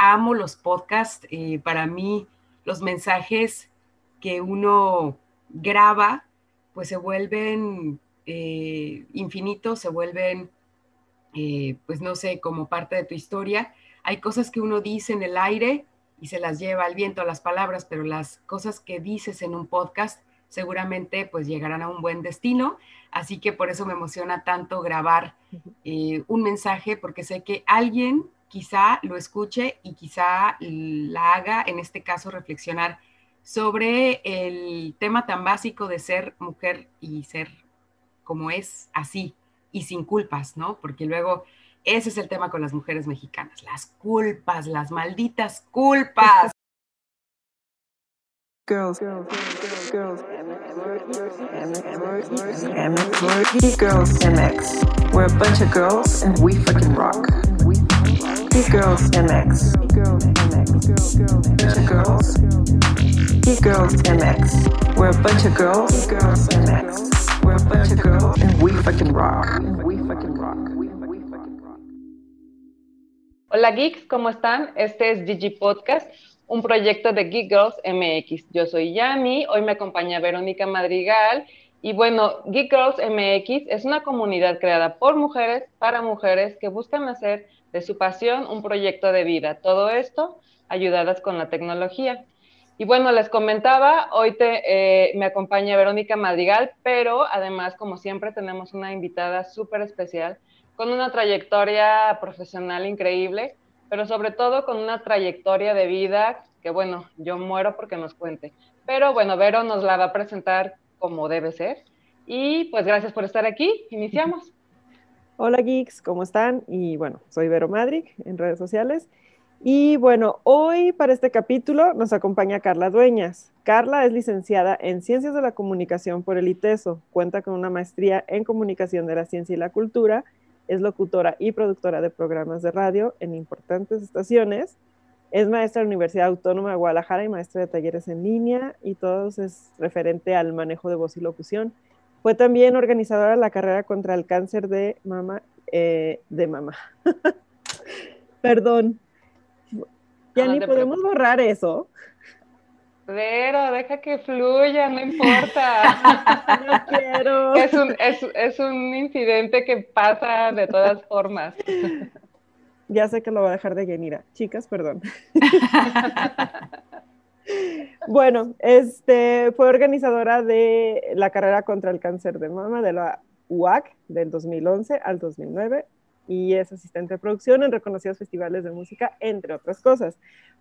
amo los podcasts. Eh, para mí, los mensajes que uno graba, pues se vuelven eh, infinitos, se vuelven, eh, pues no sé, como parte de tu historia. Hay cosas que uno dice en el aire y se las lleva al viento, a las palabras, pero las cosas que dices en un podcast seguramente pues llegarán a un buen destino. Así que por eso me emociona tanto grabar eh, un mensaje, porque sé que alguien quizá lo escuche y quizá la haga, en este caso, reflexionar sobre el tema tan básico de ser mujer y ser como es así y sin culpas, ¿no? Porque luego ese es el tema con las mujeres mexicanas, las culpas, las malditas culpas. Girls, girls, girls, girls, girls, MX. We're a bunch of girls and we fucking rock. Girls MX. Bunch of girls. Geek Girls MX. We're a bunch of girls. MX. We're a bunch of girls and we fucking rock. We fucking rock. Hola geeks, ¿cómo están? Este es Gigi Podcast, un proyecto de Geek Girls MX. Yo soy Yami, hoy me acompaña Verónica Madrigal y bueno, Geek Girls MX es una comunidad creada por mujeres para mujeres que buscan hacer de su pasión un proyecto de vida. Todo esto ayudadas con la tecnología. Y bueno, les comentaba, hoy te, eh, me acompaña Verónica Madrigal, pero además, como siempre, tenemos una invitada súper especial con una trayectoria profesional increíble, pero sobre todo con una trayectoria de vida que, bueno, yo muero porque nos cuente. Pero bueno, Vero nos la va a presentar como debe ser. Y pues gracias por estar aquí. Iniciamos. Hola geeks, ¿cómo están? Y bueno, soy Vero Madric en redes sociales. Y bueno, hoy para este capítulo nos acompaña Carla Dueñas. Carla es licenciada en Ciencias de la Comunicación por el ITESO, cuenta con una maestría en Comunicación de la Ciencia y la Cultura es locutora y productora de programas de radio en importantes estaciones. Es maestra de la Universidad Autónoma de Guadalajara y maestra de talleres en línea y todo es referente al manejo de voz y locución. Fue también organizadora de la carrera contra el cáncer de mama, eh, de mama. Perdón. Ya ni podemos borrar eso. Pero deja que fluya, no importa. no quiero. Es un, es, es un incidente que pasa de todas formas. Ya sé que lo voy a dejar de Genira. Chicas, perdón. Bueno, este, fue organizadora de la carrera contra el cáncer de mama de la UAC del 2011 al 2009 y es asistente de producción en reconocidos festivales de música, entre otras cosas.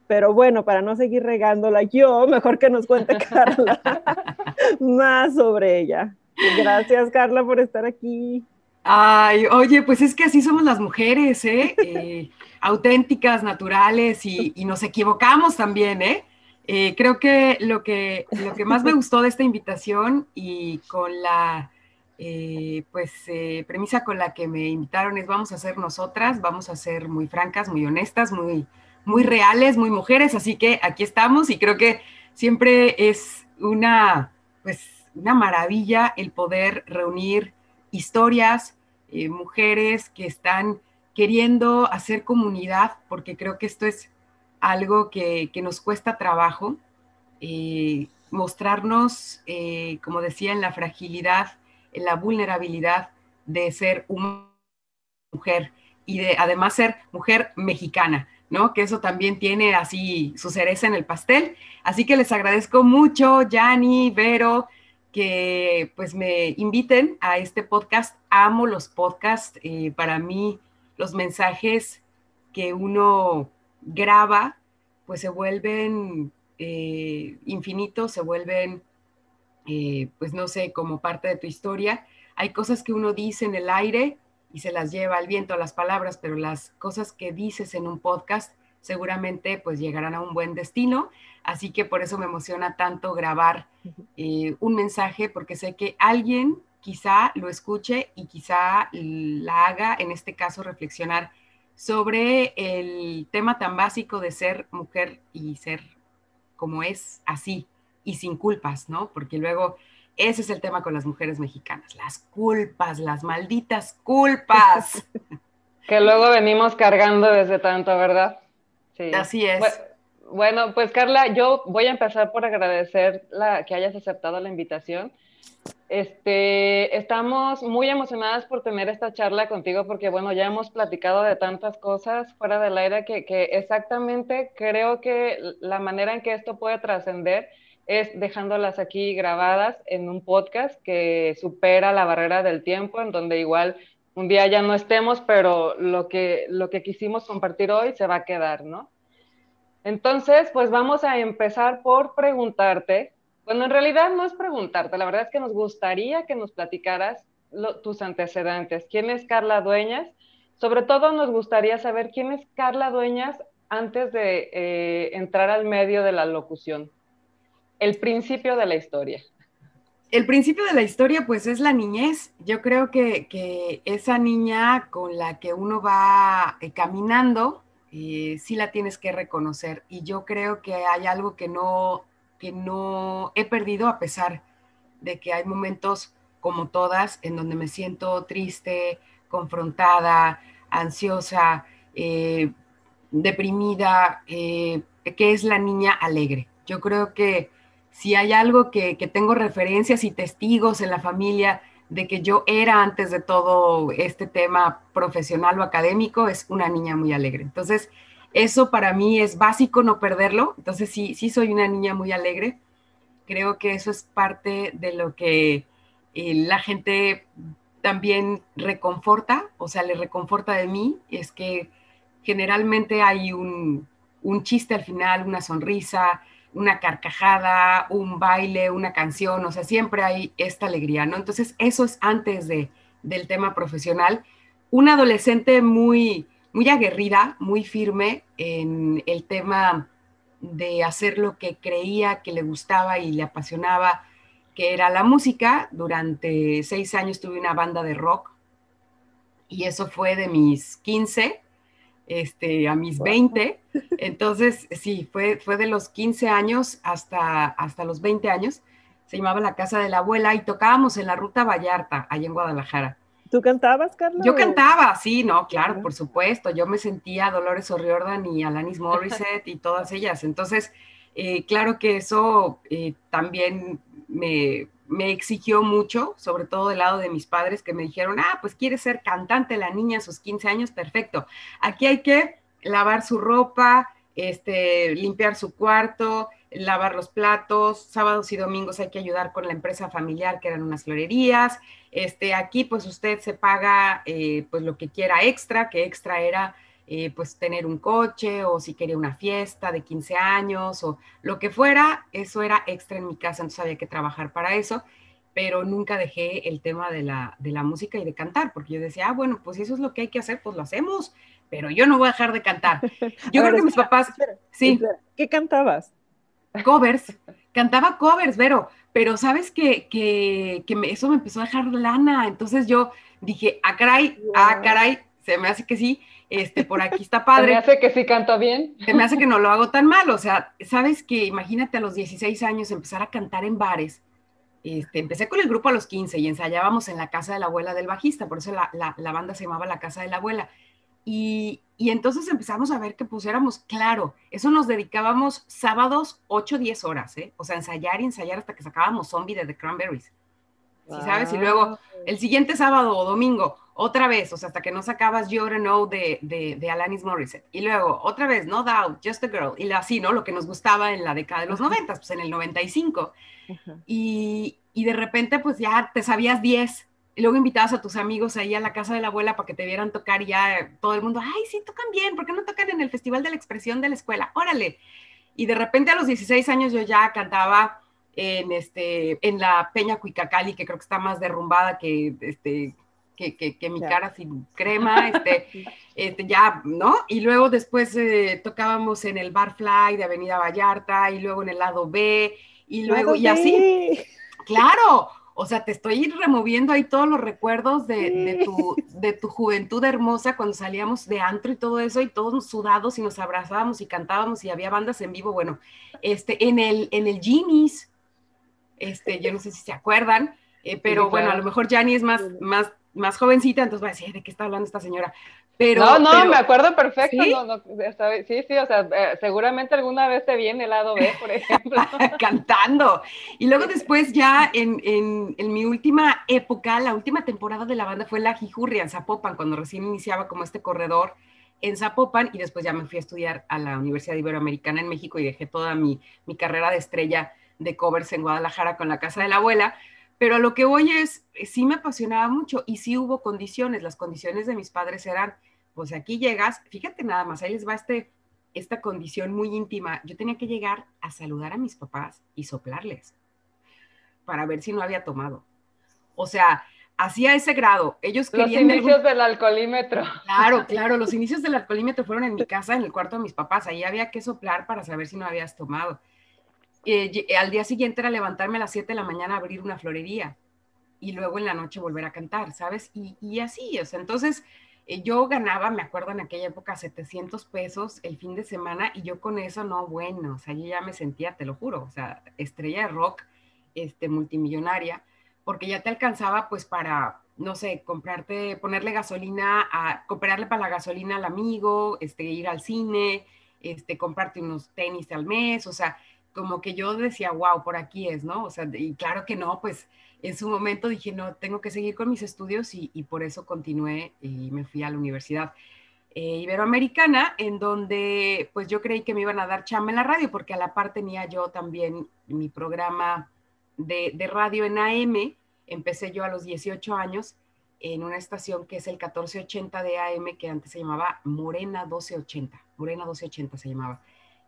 Pero bueno, para no seguir regándola yo, mejor que nos cuente Carla más sobre ella. Gracias, Carla, por estar aquí. Ay, oye, pues es que así somos las mujeres, ¿eh? eh auténticas, naturales y, y, nos equivocamos también, ¿eh? ¿Eh? Creo que lo, que lo que más me gustó de esta invitación y con la eh, pues eh, premisa con la que me invitaron es vamos a ser nosotras, vamos a ser muy francas, muy honestas, muy, muy reales, muy mujeres, así que aquí estamos y creo que siempre es una, pues, una maravilla el poder reunir historias, mujeres que están queriendo hacer comunidad, porque creo que esto es algo que, que nos cuesta trabajo, mostrarnos, como decía, en la fragilidad en la vulnerabilidad de ser una mujer y de además ser mujer mexicana, ¿no? Que eso también tiene así su cereza en el pastel. Así que les agradezco mucho, Yanni, Vero, que pues me inviten a este podcast. Amo los podcasts. Eh, para mí, los mensajes que uno graba, pues se vuelven eh, infinitos, se vuelven eh, pues no sé, como parte de tu historia. Hay cosas que uno dice en el aire y se las lleva al viento a las palabras, pero las cosas que dices en un podcast seguramente pues llegarán a un buen destino. Así que por eso me emociona tanto grabar eh, un mensaje, porque sé que alguien quizá lo escuche y quizá la haga, en este caso, reflexionar sobre el tema tan básico de ser mujer y ser como es así, y sin culpas, ¿no? Porque luego ese es el tema con las mujeres mexicanas, las culpas, las malditas culpas. que luego venimos cargando desde tanto, ¿verdad? Sí. Así es. Bueno, pues Carla, yo voy a empezar por agradecer la, que hayas aceptado la invitación. Este, estamos muy emocionadas por tener esta charla contigo porque, bueno, ya hemos platicado de tantas cosas fuera del aire que, que exactamente creo que la manera en que esto puede trascender es dejándolas aquí grabadas en un podcast que supera la barrera del tiempo, en donde igual un día ya no estemos, pero lo que, lo que quisimos compartir hoy se va a quedar, ¿no? Entonces, pues vamos a empezar por preguntarte, bueno, en realidad no es preguntarte, la verdad es que nos gustaría que nos platicaras tus antecedentes. ¿Quién es Carla Dueñas? Sobre todo nos gustaría saber quién es Carla Dueñas antes de eh, entrar al medio de la locución. El principio de la historia. El principio de la historia, pues es la niñez. Yo creo que, esa niña con la que uno va eh, caminando, eh, sí la tienes que reconocer. Y yo creo que hay algo que no que no he perdido a pesar de que hay momentos como todas en donde me siento triste, confrontada, ansiosa, eh, deprimida, eh, que es la niña alegre. Yo creo que si hay algo que, que, tengo referencias y testigos en la familia de que yo era antes de todo este tema profesional o académico, es una niña muy alegre. Entonces, eso para mí es básico no perderlo. Entonces sí, sí soy una niña muy alegre. Creo que eso es parte de lo que eh, la gente también reconforta, o sea, le reconforta de mí. Es que generalmente hay un, chiste al final, una sonrisa, una carcajada, un baile, una canción, o sea, siempre hay esta alegría, ¿no? Entonces, eso es antes de, del tema profesional. Un adolescente muy, muy aguerrida, muy firme en el tema de hacer lo que creía que le gustaba y le apasionaba, que era la música. Durante seis años tuve una banda de rock y eso fue de mis 15 este, a mis 20. Entonces, sí, fue, fue de los 15 años hasta, hasta los 20 años. Se llamaba La Casa de la Abuela y tocábamos en la Ruta Vallarta, allá en Guadalajara. ¿Tú cantabas, Carla? Yo cantaba, sí, no, claro, por supuesto. Yo me sentía Dolores O'Riordan y Alanis Morissette y todas ellas. Entonces, eh, claro que eso eh, también me, exigió mucho, sobre todo del lado de mis padres, que me dijeron, ah, pues quiere ser cantante la niña a sus 15 años, perfecto. Aquí hay que lavar su ropa, este, limpiar su cuarto, lavar los platos, sábados y domingos hay que ayudar con la empresa familiar que eran unas florerías, este, aquí pues usted se paga eh, pues lo que quiera extra, que extra era eh, pues tener un coche o si quería una fiesta de 15 años o lo que fuera, eso era extra en mi casa, entonces había que trabajar para eso, pero nunca dejé el tema de la, de la música y de cantar, porque yo decía, ah, bueno, pues si eso es lo que hay que hacer, pues lo hacemos, pero yo no voy a dejar de cantar. Yo creo que mis papás, sí. ¿Qué cantabas? Covers, cantaba covers, Vero, pero sabes que, que, eso me empezó a dejar lana, entonces yo dije, ah, caray, ah, caray, se me hace que sí, este, por aquí está padre. Se me hace que sí canto bien. Se me hace que no lo hago tan mal, o sea, sabes que imagínate a los 16 años empezar a cantar en bares. Este, empecé con el grupo a los 15 y ensayábamos en la casa de la abuela del bajista, por eso la, la, la banda se llamaba La Casa de la Abuela. Y, entonces empezamos a ver que pusiéramos claro, eso nos dedicábamos sábados 8, 10 horas, ¿eh? O sea, ensayar y ensayar hasta que sacábamos zombie de The Cranberries. ¿Sí sabes? Y luego el siguiente sábado o domingo, otra vez, o sea, hasta que no sacabas You Know de, de, Alanis Morissette. Y luego, otra vez, No Doubt, Just a Girl. Y así, ¿no? Lo que nos gustaba en la década de los 90, pues en el 95. Y, y de repente, pues ya te sabías 10 y luego invitabas a tus amigos ahí a la casa de la abuela para que te vieran tocar y ya todo el mundo, ay, sí, tocan bien, ¿por qué no tocan en el Festival de la Expresión de la Escuela? Órale. Y de repente a los 16 años yo ya cantaba en, este, en la Peña Cuicacali, que creo que está más derrumbada que, este, que, que, mi cara sin crema, este, este, ya, ¿no? Y luego después eh, tocábamos en el Bar Fly de Avenida Vallarta y luego en el lado B y luego, y así. Claro, o sea, te estoy removiendo ahí todos los recuerdos de, tu, de, tu, juventud hermosa cuando salíamos de antro y todo eso, y todos sudados y nos abrazábamos y cantábamos y había bandas en vivo. Bueno, este, en el, en el Jimmy's, este, yo no sé si se acuerdan, eh, pero bueno, a lo mejor Jani es más, más, más jovencita, entonces va a decir, ¿de qué está hablando esta señora? Pero, no, no, me acuerdo perfecto. ¿sí? sí, sí, o sea, eh, seguramente alguna vez te viene el lado B, por ejemplo. Cantando. Y luego después ya en, en, en, mi última época, la última temporada de la banda fue la Jijurria en Zapopan, cuando recién iniciaba como este corredor en Zapopan y después ya me fui a estudiar a la Universidad Iberoamericana en México y dejé toda mi, mi carrera de estrella de covers en Guadalajara con la casa de la abuela. Pero lo que voy es, sí me apasionaba mucho y sí hubo condiciones. Las condiciones de mis padres eran pues aquí llegas, fíjate nada más, ahí les va este, esta condición muy íntima. Yo tenía que llegar a saludar a mis papás y soplarles para ver si no había tomado. O sea, hacía ese grado. Ellos querían... Los inicios del alcoholímetro. Claro, claro, los inicios del alcoholímetro fueron en mi casa, en el cuarto de mis papás. Ahí había que soplar para saber si no habías tomado. Eh, al día siguiente era levantarme a las 7 de la mañana a abrir una florería y luego en la noche volver a cantar, ¿sabes? Y, y así, o sea, entonces eh, yo ganaba, me acuerdo en aquella época, 700 pesos el fin de semana y yo con eso no, bueno, o sea, yo ya me sentía, te lo juro, o sea, estrella de rock, este, multimillonaria, porque ya te alcanzaba pues para, no sé, comprarte, ponerle gasolina, a, comprarle para la gasolina al amigo, este, ir al cine, este, comprarte unos tenis al mes, o sea, como que yo decía, wow, por aquí es, ¿no? O sea, y claro que no, pues en su momento dije, no, tengo que seguir con mis estudios y, por eso continué y me fui a la universidad eh, iberoamericana, en donde pues yo creí que me iban a dar chamba en la radio, porque a la par tenía yo también mi programa de, de radio en AM, empecé yo a los 18 años en una estación que es el 1480 de AM, que antes se llamaba Morena 1280, Morena 1280 se llamaba.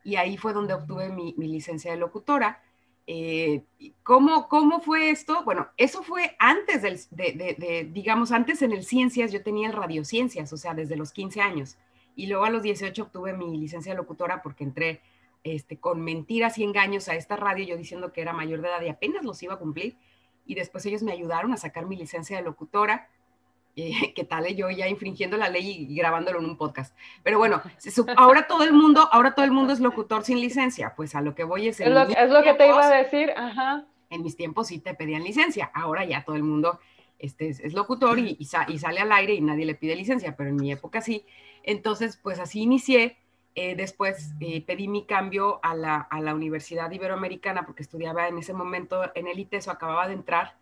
Y ahí fue donde obtuve mi, mi licencia de locutora eh, ¿cómo, ¿Cómo fue esto? Bueno, eso fue antes del, de, digamos, antes en el Ciencias yo tenía el Radiociencias, o sea, desde los 15 años. Y luego a los 18 obtuve mi licencia de locutora porque entré este, con mentiras y engaños a esta radio, yo diciendo que era mayor de edad y apenas los iba a cumplir. Y después ellos me ayudaron a sacar mi licencia de locutora eh, ¿qué tal? Eh? Yo ya infringiendo la ley y grabándolo en un podcast. Pero bueno, ahora todo el mundo, ahora todo el mundo es locutor sin licencia. Pues a lo que voy es... Es lo, es lo que te iba a decir, ajá. En mis tiempos sí te pedían licencia. Ahora ya todo el mundo este, es, locutor y, y, sale al aire y nadie le pide licencia, pero en mi época sí. Entonces, pues así inicié. Eh, después pedí mi cambio a la, a la Universidad Iberoamericana porque estudiaba en ese momento en el ITESO, acababa de entrar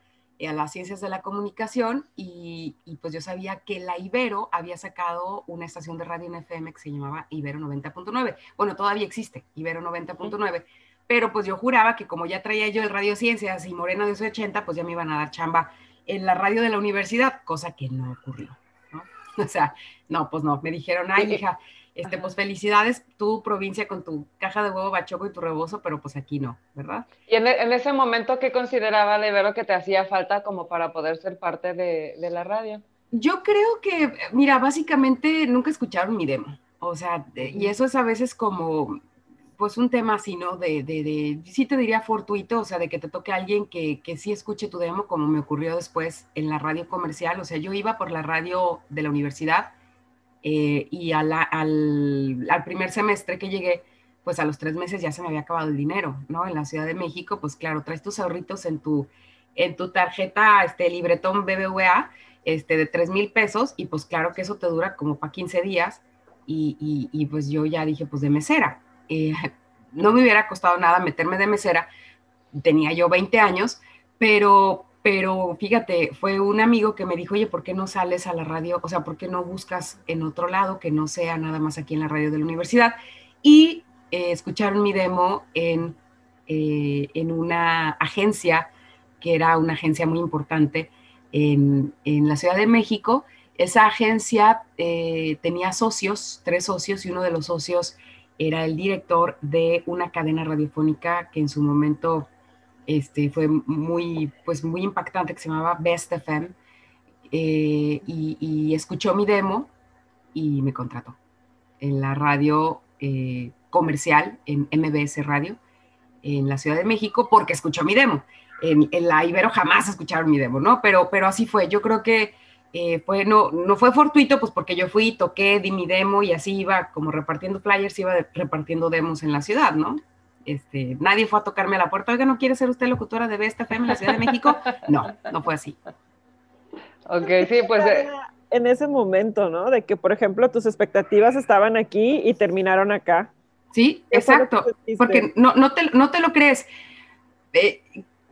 a las ciencias de la comunicación y, pues yo sabía que la Ibero había sacado una estación de radio en FM que se llamaba Ibero 90.9. Bueno, todavía existe Ibero 90.9, pero pues yo juraba que como ya traía yo el Radio Ciencias y Moreno de 80, pues ya me iban a dar chamba en la radio de la universidad, cosa que no ocurrió. ¿no? O sea, no, pues no, me dijeron, ay, hija, este, pues felicidades, tu provincia con tu caja de huevo bachoco y tu rebozo, pero pues aquí no, ¿verdad? Y en, en ese momento, ¿qué consideraba de que te hacía falta como para poder ser parte de, de, la radio? Yo creo que, mira, básicamente nunca escucharon mi demo, o sea, y eso es a veces como, pues un tema así, ¿no? De, de, de, sí te diría fortuito, o sea, de que te toque alguien que, que sí escuche tu demo, como me ocurrió después en la radio comercial, o sea, yo iba por la radio de la universidad, eh, y al, al, primer semestre que llegué, pues a los tres meses ya se me había acabado el dinero, ¿no? En la Ciudad de México, pues claro, traes tus ahorritos en tu, en tu tarjeta, este libretón BBVA, este, de tres mil pesos, y pues claro que eso te dura como para 15 días, y, y, pues yo ya dije, pues de mesera. Eh, no me hubiera costado nada meterme de mesera, tenía yo 20 años, pero, pero fíjate, fue un amigo que me dijo, oye, ¿por qué no sales a la radio? O sea, ¿por qué no buscas en otro lado que no sea nada más aquí en la radio de la universidad? Y eh, escucharon mi demo en, eh, en una agencia, que era una agencia muy importante en, en la Ciudad de México. Esa agencia eh, tenía socios, tres socios, y uno de los socios era el director de una cadena radiofónica que en su momento este, fue muy, pues muy impactante, que se llamaba Best FM, eh, y, escuchó mi demo y me contrató en la radio eh, comercial, en MBS Radio, en la Ciudad de México, porque escuchó mi demo. En, la Ibero jamás escucharon mi demo, ¿no? Pero, pero así fue. Yo creo que eh, fue, no, no fue fortuito, pues porque yo fui, toqué, di mi demo y así iba como repartiendo flyers, iba repartiendo demos en la ciudad, ¿no? Este, nadie fue a tocarme a la puerta, oiga, ¿no quiere ser usted locutora de Besta FM en la Ciudad de México? No, no fue así. Ok, sí, pues... Eh, en ese momento, ¿no? De que, por ejemplo, tus expectativas estaban aquí y terminaron acá. Sí, exacto, porque no, no, te, no te lo crees. Eh,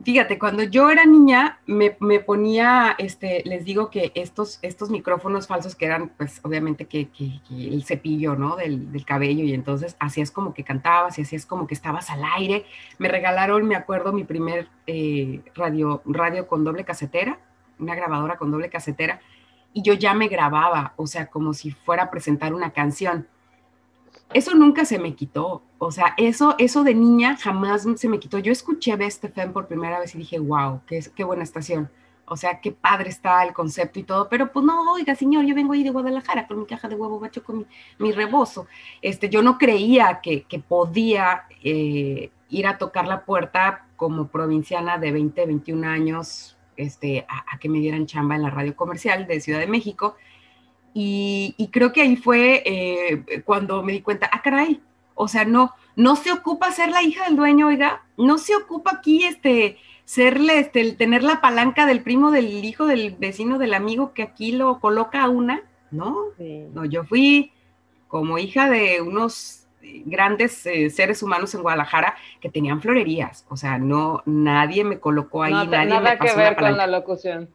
fíjate, cuando yo era niña me, ponía, este, les digo que estos, estos micrófonos falsos que eran, pues obviamente que, el cepillo, ¿no? Del, cabello y entonces hacías como que cantabas y hacías como que estabas al aire. Me regalaron, me acuerdo, mi primer eh, radio, radio con doble casetera, una grabadora con doble casetera, y yo ya me grababa, o sea, como si fuera a presentar una canción eso nunca se me quitó. O sea, eso, eso de niña jamás se me quitó. Yo escuché Best FM por primera vez y dije, wow, qué, buena estación. O sea, qué padre está el concepto y todo, pero pues no, oiga, señor, yo vengo ahí de Guadalajara con mi caja de huevo bacho con mi, rebozo. Este, yo no creía que, podía eh, ir a tocar la puerta como provinciana de 20, 21 años, este, a, que me dieran chamba en la radio comercial de Ciudad de México. Y, creo que ahí fue eh, cuando me di cuenta, ah, caray, o sea, no, no se ocupa ser la hija del dueño, oiga, no se ocupa aquí este, serle, este, el tener la palanca del primo, del hijo, del vecino, del amigo que aquí lo coloca a una, ¿no? No, yo fui como hija de unos grandes eh, seres humanos en Guadalajara que tenían florerías, o sea, no, nadie me colocó ahí, nadie nada que ver con la locución.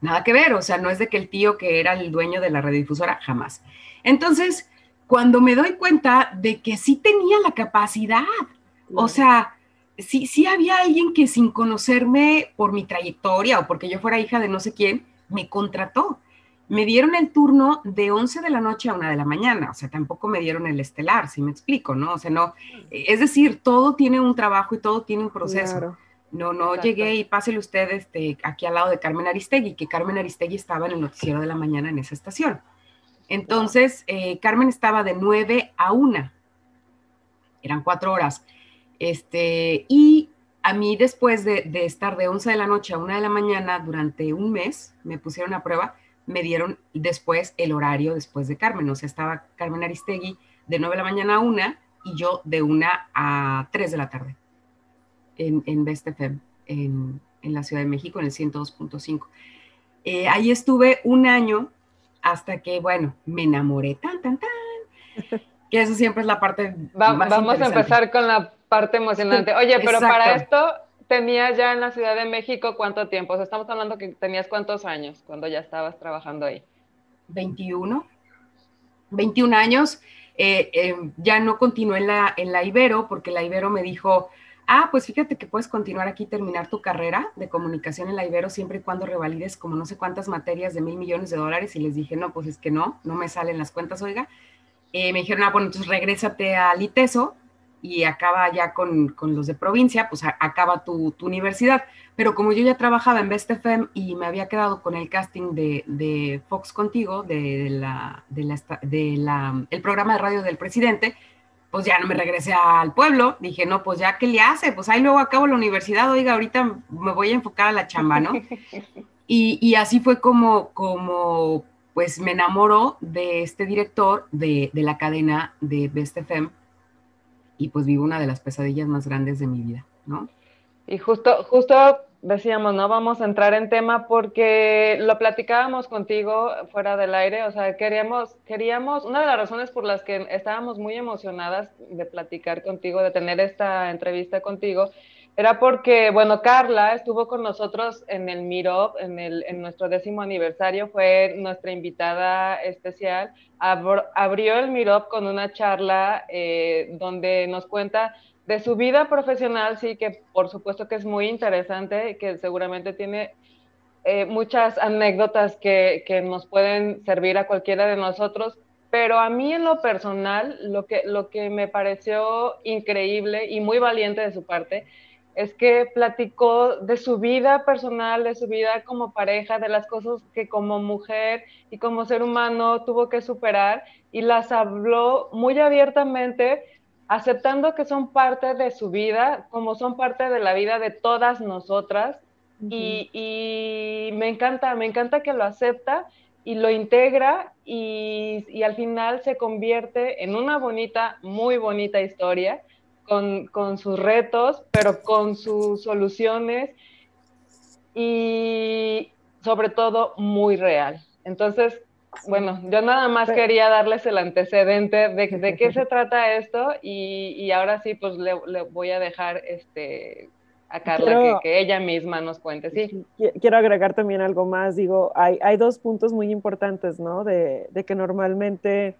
Nada que ver, o sea, no es de que el tío que era el dueño de la radiodifusora, jamás. Entonces, cuando me doy cuenta de que sí tenía la capacidad, o sea, sí, sí había alguien que sin conocerme por mi trayectoria o porque yo fuera hija de no sé quién, me contrató. Me dieron el turno de 11 de la noche a 1 de la mañana, o sea, tampoco me dieron el estelar, si me explico, ¿no? O sea, no, es decir, todo tiene un trabajo y todo tiene un proceso. No, no llegué y pásele usted este, aquí al lado de Carmen Aristegui, que Carmen Aristegui estaba en el noticiero de la mañana en esa estación. Entonces, eh, Carmen estaba de 9 a 1. Eran cuatro horas. Este, y a mí después de, estar de 11 de la noche a 1 de la mañana durante un mes, me pusieron a prueba, me dieron después el horario después de Carmen. O sea, estaba Carmen Aristegui de 9 de la mañana a 1 y yo de 1 a 3 de la tarde en, en Best FM, en, la Ciudad de México, en el 102.5. Eh, ahí estuve un año hasta que, bueno, me enamoré, tan, tan, tan. Que eso siempre es la parte Vamos a empezar con la parte emocionante. Oye, pero para esto tenías ya en la Ciudad de México cuánto tiempo? O sea, estamos hablando que tenías cuántos años cuando ya estabas trabajando ahí. 21. 21 años. Eh, eh, ya no continué en la, en la Ibero porque la Ibero me dijo, ah, pues fíjate que puedes continuar aquí, terminar tu carrera de comunicación en la Ibero siempre y cuando revalides como no sé cuántas materias de mil millones de dólares. Y les dije, no, pues es que no, no me salen las cuentas, oiga. Eh, me dijeron, ah, bueno, entonces regrésate al ITESO y acaba ya con, los de provincia, pues acaba tu, universidad. Pero como yo ya trabajaba en Best FM y me había quedado con el casting de, Fox Contigo, de, la, de la, el programa de radio del presidente, pues ya no me regresé al pueblo. Dije, no, pues ya, ¿qué le hace? Pues ahí luego acabo la universidad, oiga, ahorita me voy a enfocar a la chamba, ¿no? Y, así fue como, como, pues me enamoró de este director de, de la cadena de Best FM y pues vivo una de las pesadillas más grandes de mi vida, ¿no? Y justo, justo decíamos, no vamos a entrar en tema porque lo platicábamos contigo fuera del aire, o sea, queríamos, queríamos, una de las razones por las que estábamos muy emocionadas de platicar contigo, de tener esta entrevista contigo, era porque, bueno, Carla estuvo con nosotros en el Mirop, en, el, en nuestro décimo aniversario, fue nuestra invitada especial, abrió el Mirop con una charla eh, donde nos cuenta de su vida profesional, sí, que por supuesto que es muy interesante, que seguramente tiene eh, muchas anécdotas que, que, nos pueden servir a cualquiera de nosotros, pero a mí en lo personal, lo que, lo que me pareció increíble y muy valiente de su parte, es que platicó de su vida personal, de su vida como pareja, de las cosas que como mujer y como ser humano tuvo que superar y las habló muy abiertamente aceptando que son parte de su vida, como son parte de la vida de todas nosotras. y, me encanta, me encanta que lo acepta y lo integra y, al final se convierte en una bonita, muy bonita historia con, con sus retos, pero con sus soluciones y sobre todo muy real. Entonces, bueno, yo nada más quería darles el antecedente de, de qué se trata esto y, y ahora sí, pues le, le, voy a dejar este a Carla que, ella misma nos cuente. Sí. Quiero agregar también algo más. Digo, hay, hay dos puntos muy importantes, ¿no? De, de que normalmente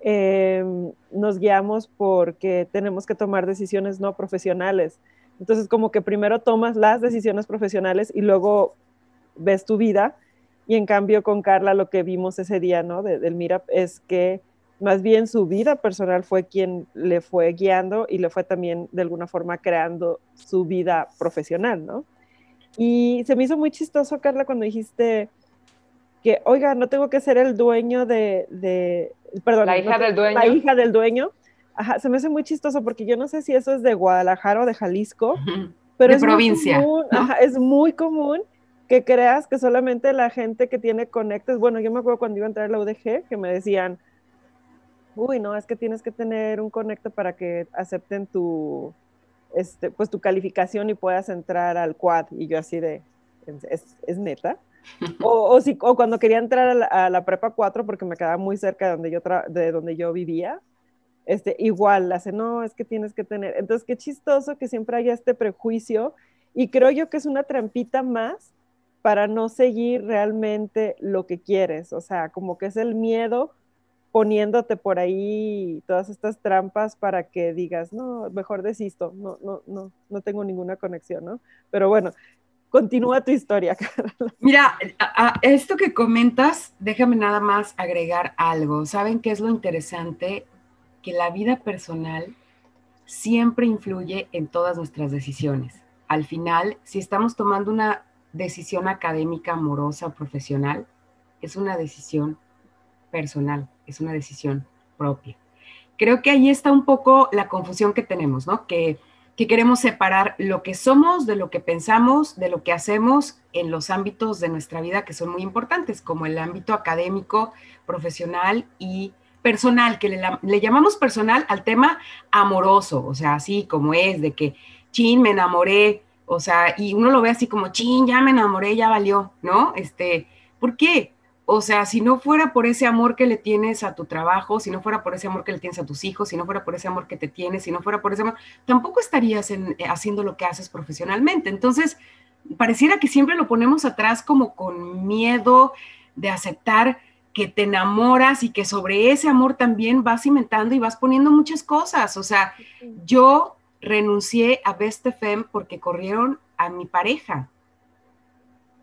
em, nos guiamos porque tenemos que tomar decisiones no profesionales. Entonces, como que primero tomas las decisiones profesionales y luego ves tu vida. Y en cambio, con Carla, lo que vimos ese día, ¿no? del Mira, es que más bien su vida personal fue quien le fue guiando y le fue también de alguna forma creando su vida profesional, ¿no? Y se me hizo muy chistoso, Carla, cuando dijiste que, oiga, no tengo que ser el dueño de, de perdón, la hija del dueño. La hija del dueño. Ajá, se me hace muy chistoso porque yo no sé si eso es de Guadalajara o de Jalisco, pero es provincia. Muy común, ajá, es muy común que creas que solamente la gente que tiene conectes, bueno, yo me acuerdo cuando iba a entrar a la UDG que me decían, uy, no, es que tienes que tener un conecto para que acepten tu, este, pues tu calificación y puedas entrar al quad. Y yo así de, ¿es, neta? O, o, si, o cuando quería entrar a la, prepa 4 porque me quedaba muy cerca de donde yo, de donde yo vivía, este, igual, hace, no, es que tienes que tener. Entonces, qué chistoso que siempre haya este prejuicio y creo yo que es una trampita más para no seguir realmente lo que quieres, o sea, como que es el miedo poniéndote por ahí todas estas trampas para que digas, no, mejor desisto, no, no, no, no tengo ninguna conexión, ¿no? Pero bueno, continúa tu historia. Mira, esto que comentas, déjame nada más agregar algo. ¿Saben qué es lo interesante? Que la vida personal siempre influye en todas nuestras decisiones. Al final, si estamos tomando una decisión académica, amorosa o profesional, es una decisión personal, es una decisión propia. Creo que ahí está un poco la confusión que tenemos, ¿no? Que, queremos separar lo que somos de lo que pensamos, de lo que hacemos en los ámbitos de nuestra vida que son muy importantes, como el ámbito académico, profesional y personal, que le, le llamamos personal al tema amoroso, o sea, así como es, de que, chin, me enamoré, o sea, y uno lo ve así como, chin, ya me enamoré, ya valió, ¿no? Este, ¿por qué? O sea, si no fuera por ese amor que le tienes a tu trabajo, si no fuera por ese amor que le tienes a tus hijos, si no fuera por ese amor que te tienes, si no fuera por ese amor, tampoco estarías eh, haciendo lo que haces profesionalmente. Entonces, pareciera que siempre lo ponemos atrás como con miedo de aceptar que te enamoras y que sobre ese amor también vas cimentando y vas poniendo muchas cosas. O sea, yo renuncié a Best FM porque corrieron a mi pareja.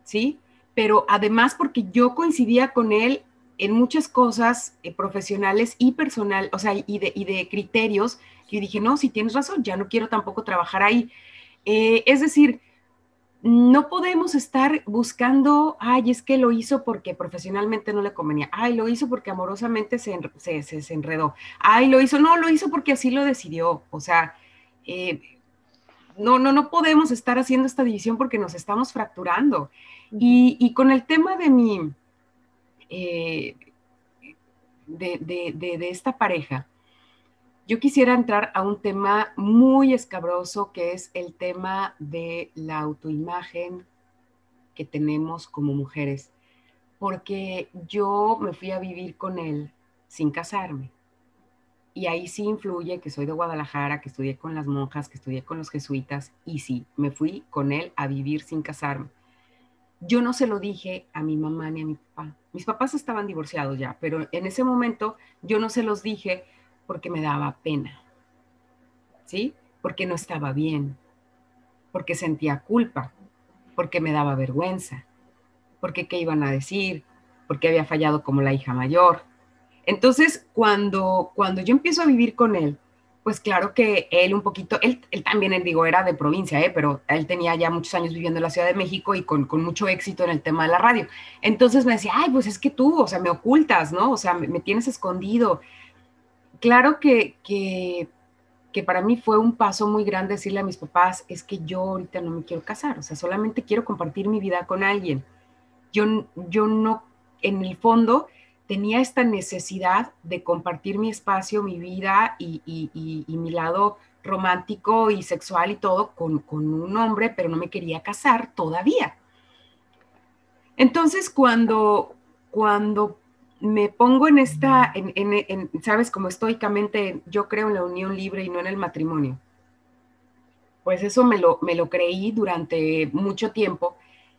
¿Sí? pero además porque yo coincidía con él en muchas cosas eh, profesionales y personal, o sea, y de, y de, criterios, yo dije, no, si tienes razón, ya no quiero tampoco trabajar ahí. Eh, es decir, no podemos estar buscando, ay, es que lo hizo porque profesionalmente no le convenía, ay, lo hizo porque amorosamente se, se, se, enredó, ay, lo hizo, no, lo hizo porque así lo decidió, o sea, eh, no, no, no podemos estar haciendo esta división porque nos estamos fracturando. Y, con el tema de mi, eh, de, esta pareja, yo quisiera entrar a un tema muy escabroso que es el tema de la autoimagen que tenemos como mujeres, porque yo me fui a vivir con él sin casarme. Y ahí sí influye que soy de Guadalajara, que estudié con las monjas, que estudié con los jesuitas, y sí, me fui con él a vivir sin casarme. Yo no se lo dije a mi mamá ni a mi papá. Mis papás estaban divorciados ya, pero en ese momento yo no se los dije porque me daba pena, ¿sí? Porque no estaba bien, porque sentía culpa, porque me daba vergüenza, porque qué iban a decir, porque había fallado como la hija mayor. Entonces, cuando, cuando yo empiezo a vivir con él, pues claro que él un poquito, él, también, él digo, era de provincia, ¿eh? pero él tenía ya muchos años viviendo en la Ciudad de México y con, mucho éxito en el tema de la radio. Entonces me decía, ay, pues es que tú, o sea, me ocultas, ¿no? O sea, me, tienes escondido. Claro que, que, que, para mí fue un paso muy grande decirle a mis papás, es que yo ahorita no me quiero casar, o sea, solamente quiero compartir mi vida con alguien. Yo, yo no, en el fondo, tenía esta necesidad de compartir mi espacio, mi vida y, mi lado romántico y sexual y todo con, un hombre, pero no me quería casar todavía. Entonces, cuando, cuando me pongo en esta, en, sabes, como estoicamente, yo creo en la unión libre y no en el matrimonio. Pues eso me lo, me lo creí durante mucho tiempo.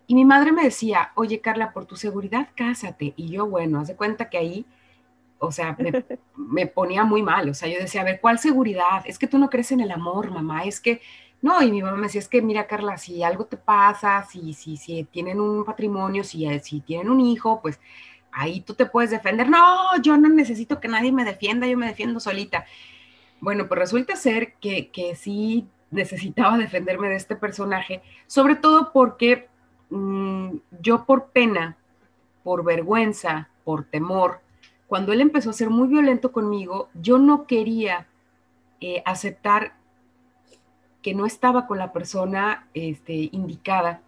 Y mi madre me decía, oye Carla, por tu seguridad, cásate. Y yo, bueno, haz de cuenta que ahí, o sea, me, me, ponía muy mal. O sea, yo decía, a ver, ¿cuál seguridad? Es que tú no crees en el amor, mamá. Es que, no, y mi mamá me decía, es que mira, Carla, si algo te pasa, si, si, si tienen un patrimonio, si, si tienen un hijo, pues ahí tú te puedes defender. No, yo no necesito que nadie me defienda, yo me defiendo solita. Bueno, pues resulta ser que, sí necesitaba defenderme de este personaje, sobre todo porque mm, yo por pena, por vergüenza, por temor, cuando él empezó a ser muy violento conmigo, yo no quería eh, aceptar que no estaba con la persona este, indicada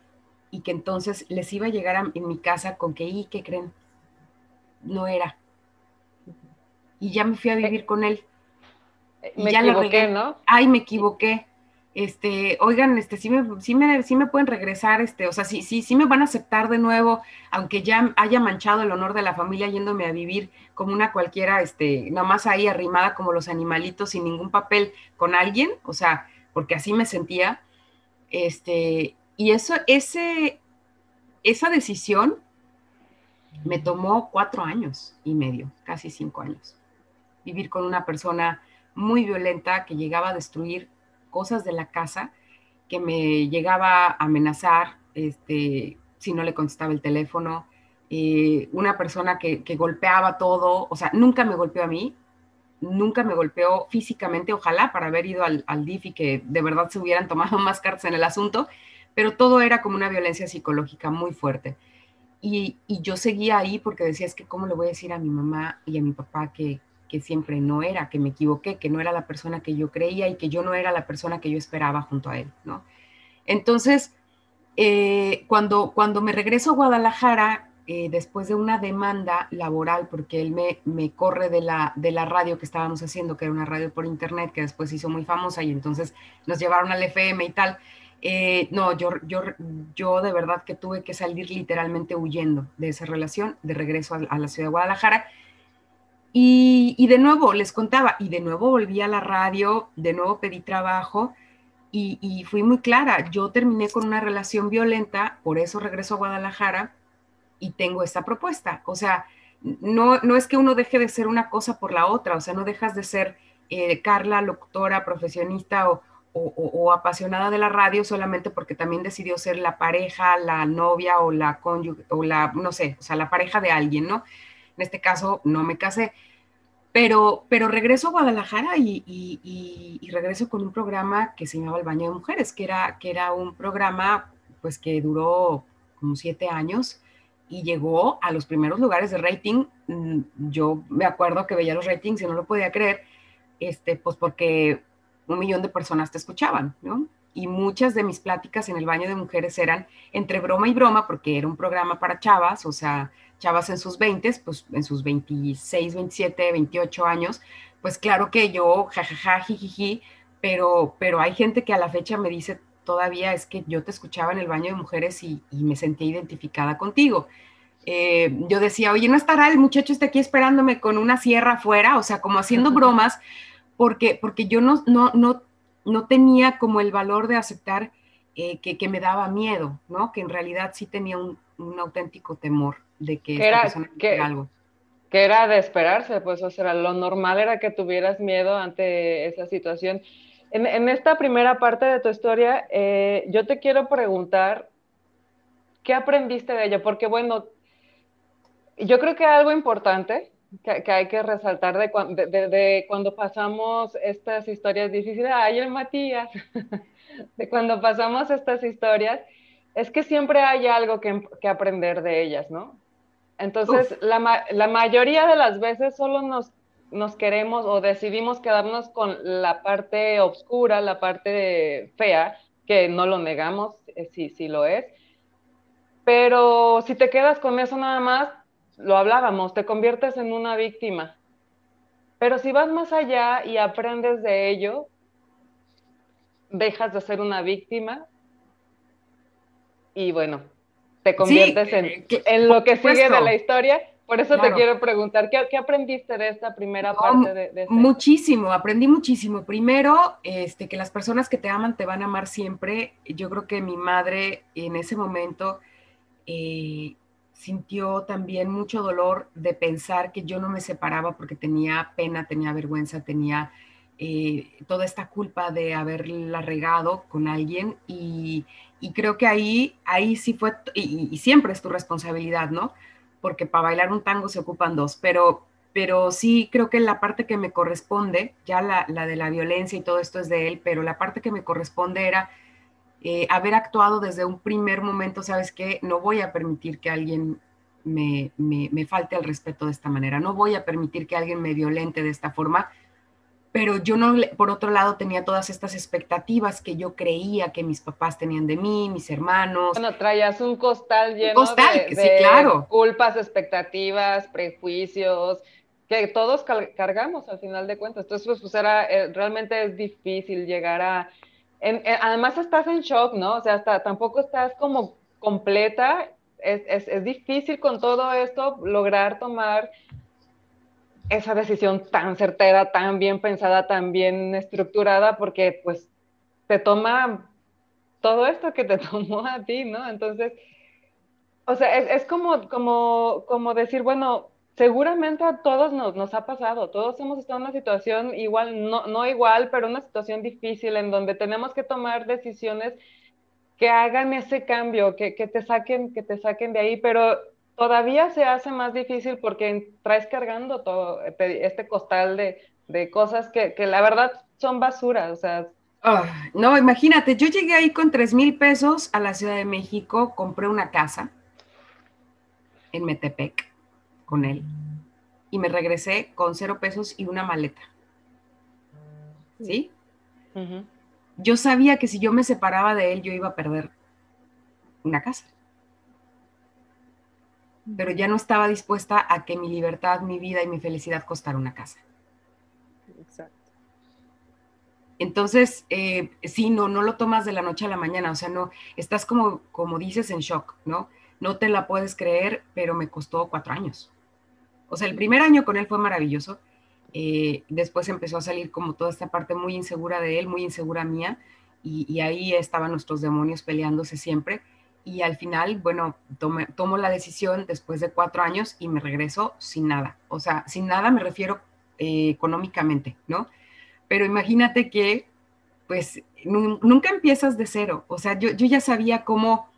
y que entonces les iba a llegar en mi casa con que, ¿y qué creen? no era. Y ya me fui a vivir con él. Y me ya equivoqué, ¿no? Ay, me equivoqué. Este, oigan, este, sí me, sí me, sí me pueden regresar, este, o sea, sí, sí, sí me van a aceptar de nuevo, aunque ya haya manchado el honor de la familia yéndome a vivir como una cualquiera, este, nomás ahí arrimada como los animalitos sin ningún papel con alguien, o sea, porque así me sentía, este, y eso, ese, esa decisión me tomó cuatro años y medio, casi cinco años, vivir con una persona muy violenta que llegaba a destruir cosas de la casa, que me llegaba a amenazar este, si no le contestaba el teléfono, eh, una persona que, golpeaba todo, o sea, nunca me golpeó a mí, nunca me golpeó físicamente, ojalá para haber ido al, al DIF y que de verdad se hubieran tomado más cartas en el asunto, pero todo era como una violencia psicológica muy fuerte. Y, yo seguía ahí porque decía, es que cómo le voy a decir a mi mamá y a mi papá que, siempre no era, que me equivoqué, que no era la persona que yo creía y que yo no era la persona que yo esperaba junto a él, ¿no? Entonces, eh, cuando, cuando me regreso a Guadalajara, eh, después de una demanda laboral, porque él me, me corre de la, de la radio que estábamos haciendo, que era una radio por internet, que después hizo muy famosa y entonces nos llevaron al FM y tal, eh, no, yo, yo, yo de verdad que tuve que salir literalmente huyendo de esa relación, de regreso a, la ciudad de Guadalajara. Y, de nuevo les contaba, y de nuevo volví a la radio, de nuevo pedí trabajo y, fui muy clara, yo terminé con una relación violenta, por eso regreso a Guadalajara y tengo esta propuesta. O sea, no, no es que uno deje de ser una cosa por la otra, o sea, no dejas de ser eh, Carla, locutora, profesionista o, o, apasionada de la radio solamente porque también decidió ser la pareja, la novia o la cónyuge, o la, no sé, o sea, la pareja de alguien, ¿no? En este caso no me casé. Pero, pero regreso a Guadalajara y, regreso con un programa que se llamaba El Baño de Mujeres, que era, que era un programa pues que duró como siete años y llegó a los primeros lugares de rating. Mm, yo me acuerdo que veía los ratings y no lo podía creer, este, pues porque un millón de personas te escuchaban, ¿no? Y muchas de mis pláticas en el baño de mujeres eran entre broma y broma, porque era un programa para chavas, o sea, chavas en sus 20, pues en sus 26, 27, 28 años, pues claro que yo, jajaja, jijiji, pero, pero hay gente que a la fecha me dice todavía es que yo te escuchaba en el baño de mujeres y, me sentía identificada contigo. Eh, yo decía, oye, ¿no estará el muchacho este aquí esperándome con una sierra afuera? O sea, como haciendo bromas, porque, porque yo no, no, no, no tenía como el valor de aceptar eh, que, me daba miedo, ¿no? Que en realidad sí tenía un, auténtico temor de que era, que, algo. Que era de esperarse, pues, o sea, lo normal era que tuvieras miedo ante esa situación. En, esta primera parte de tu historia, eh, yo te quiero preguntar, ¿qué aprendiste de ella? Porque, bueno, yo creo que algo importante que, hay que resaltar de, de, cuando pasamos estas historias difíciles, ay, el Matías, de cuando pasamos estas historias, es que siempre hay algo que, que aprender de ellas, ¿no? Entonces, la, la, mayoría de las veces solo nos, nos queremos o decidimos quedarnos con la parte oscura, la parte fea, que no lo negamos, eh, sí, sí lo es. Pero si te quedas con eso nada más, lo hablábamos, te conviertes en una víctima. Pero si vas más allá y aprendes de ello, dejas de ser una víctima y bueno, te conviertes en, en, lo que sigue de la historia, Por eso te quiero preguntar, ¿qué, aprendiste de esta primera parte de, de este Muchísimo, aprendí muchísimo. Primero, este, que las personas que te aman te van a amar siempre. Yo creo que mi madre en ese momento eh, sintió también mucho dolor de pensar que yo no me separaba porque tenía pena, tenía vergüenza, tenía eh, toda esta culpa de haberla regado con alguien y, creo que ahí, ahí sí fue, y siempre es tu responsabilidad, ¿no? porque para bailar un tango se ocupan dos, pero, pero sí creo que la parte que me corresponde, ya la, de la violencia y todo esto es de él, pero la parte que me corresponde era eh, haber actuado desde un primer momento, sabes que no voy a permitir que alguien me, me, me falte al respeto de esta manera, no voy a permitir que alguien me violente de esta forma, pero yo no, por otro lado, tenía todas estas expectativas que yo creía que mis papás tenían de mí, mis hermanos. Bueno, traías un costal lleno de, claro. culpas, expectativas, prejuicios, que todos cargamos al final de cuentas. Entonces, pues, pues era, eh, realmente es difícil llegar a... además estás en shock, ¿no? O sea, hasta tampoco estás como completa. Es, es, es difícil con todo esto lograr tomar esa decisión tan certera, tan bien pensada, tan bien estructurada, porque pues te toma todo esto que te tomó a ti, ¿no? Entonces, o sea, es, como, como, como decir, bueno, seguramente a todos nos, nos, ha pasado, todos hemos estado en una situación igual, no, no igual, pero una situación difícil en donde tenemos que tomar decisiones que hagan ese cambio, que, que te saquen, que te saquen de ahí, pero todavía se hace más difícil porque traes cargando todo este costal de, cosas que, la verdad son basura, o sea. No, imagínate, yo llegué ahí con tres mil pesos a la Ciudad de México, compré una casa en Metepec con él y me regresé con cero pesos y una maleta. ¿Sí? Yo sabía que si yo me separaba de él, yo iba a perder una casa pero ya no estaba dispuesta a que mi libertad, mi vida y mi felicidad costara una casa. Exacto. Entonces, eh, sí, no, no lo tomas de la noche a la mañana, o sea, no, estás como, como dices, en shock, ¿no? No te la puedes creer, pero me costó cuatro años. O sea, el primer año con él fue maravilloso. Eh, después empezó a salir como toda esta parte muy insegura de él, muy insegura mía, y, y ahí estaban nuestros demonios peleándose siempre y al final, bueno, tomo la decisión después de cuatro años y me regreso sin nada. O sea, sin nada me refiero eh, económicamente, ¿no? Pero imagínate que, pues, nunca empiezas de cero. O sea, yo, yo ya sabía cómo,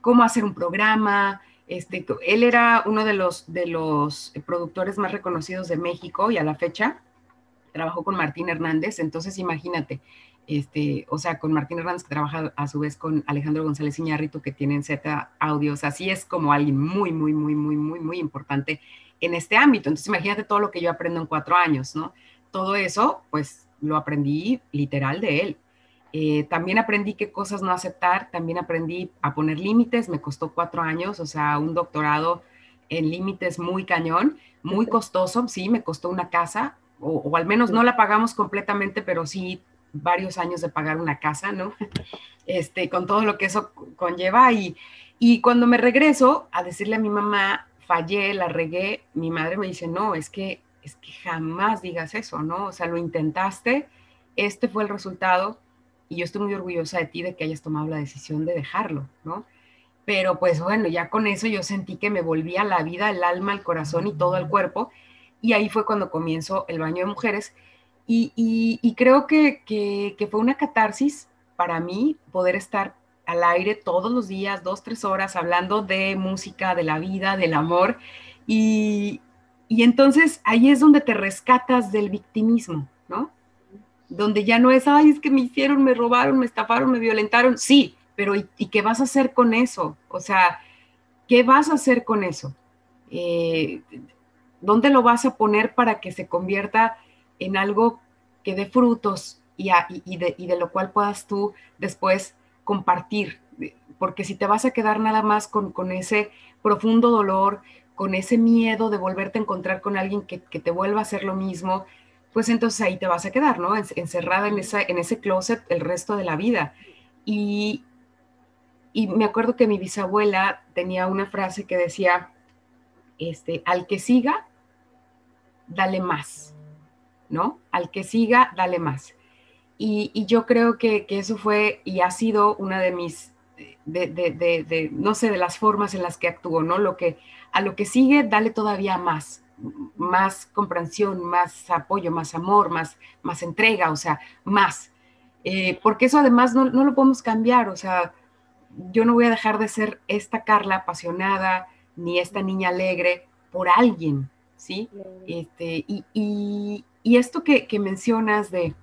cómo hacer un programa. Este, él era uno de los, de los productores más reconocidos de México y a la fecha trabajó con Martín Hernández. Entonces, imagínate, este, o sea, con Martín Hernández, que trabaja a su vez con Alejandro González Iñárritu, que tienen Z audios, así es como alguien muy, muy, muy, muy, muy, muy importante en este ámbito. Entonces, imagínate todo lo que yo aprendo en cuatro años, ¿no? Todo eso, pues, lo aprendí literal de él. Eh, también aprendí qué cosas no aceptar, también aprendí a poner límites, me costó cuatro años, o sea, un doctorado en límites muy cañón, muy costoso, sí, me costó una casa, o, o, al menos no la pagamos completamente, pero sí varios años de pagar una casa, ¿no? Este, con todo lo que eso conlleva. Y, y cuando me regreso a decirle a mi mamá, fallé, la regué, mi madre me dice, no, es que, es que jamás digas eso, ¿no? O sea, lo intentaste, este fue el resultado y yo estoy muy orgullosa de ti de que hayas tomado la decisión de dejarlo, ¿no? Pero pues bueno, ya con eso yo sentí que me volvía la vida, el alma, el corazón y todo el cuerpo. Y ahí fue cuando comienzo el baño de mujeres y, creo que, fue una catarsis para mí poder estar al aire todos los días, dos, tres horas, hablando de música, de la vida, del amor. Y, entonces ahí es donde te rescatas del victimismo, ¿no? Donde ya no es, ay, es que me hicieron, me robaron, me estafaron, me violentaron. Sí, pero ¿y, qué vas a hacer con eso? O sea, ¿qué vas a hacer con eso? Eh, ¿Dónde lo vas a poner para que se convierta en algo que dé frutos y, de, lo cual puedas tú después compartir. Porque si te vas a quedar nada más con, ese profundo dolor, con ese miedo de volverte a encontrar con alguien que, te vuelva a hacer lo mismo, pues entonces ahí te vas a quedar, ¿no? Encerrada en, en ese closet el resto de la vida. Y, y me acuerdo que mi bisabuela tenía una frase que decía, este, al que siga, dale más, ¿no? Al que siga, dale más. Y, yo creo que, eso fue y ha sido una de mis, de, no sé, de las formas en las que actúo, ¿no? Lo que, a lo que sigue, dale todavía más, más comprensión, más apoyo, más amor, más, más entrega, o sea, más. Eh, porque eso además no, no, lo podemos cambiar, o sea, yo no voy a dejar de ser esta Carla apasionada, ni esta niña alegre por alguien, ¿sí? Este, y, y, esto que, que mencionas de,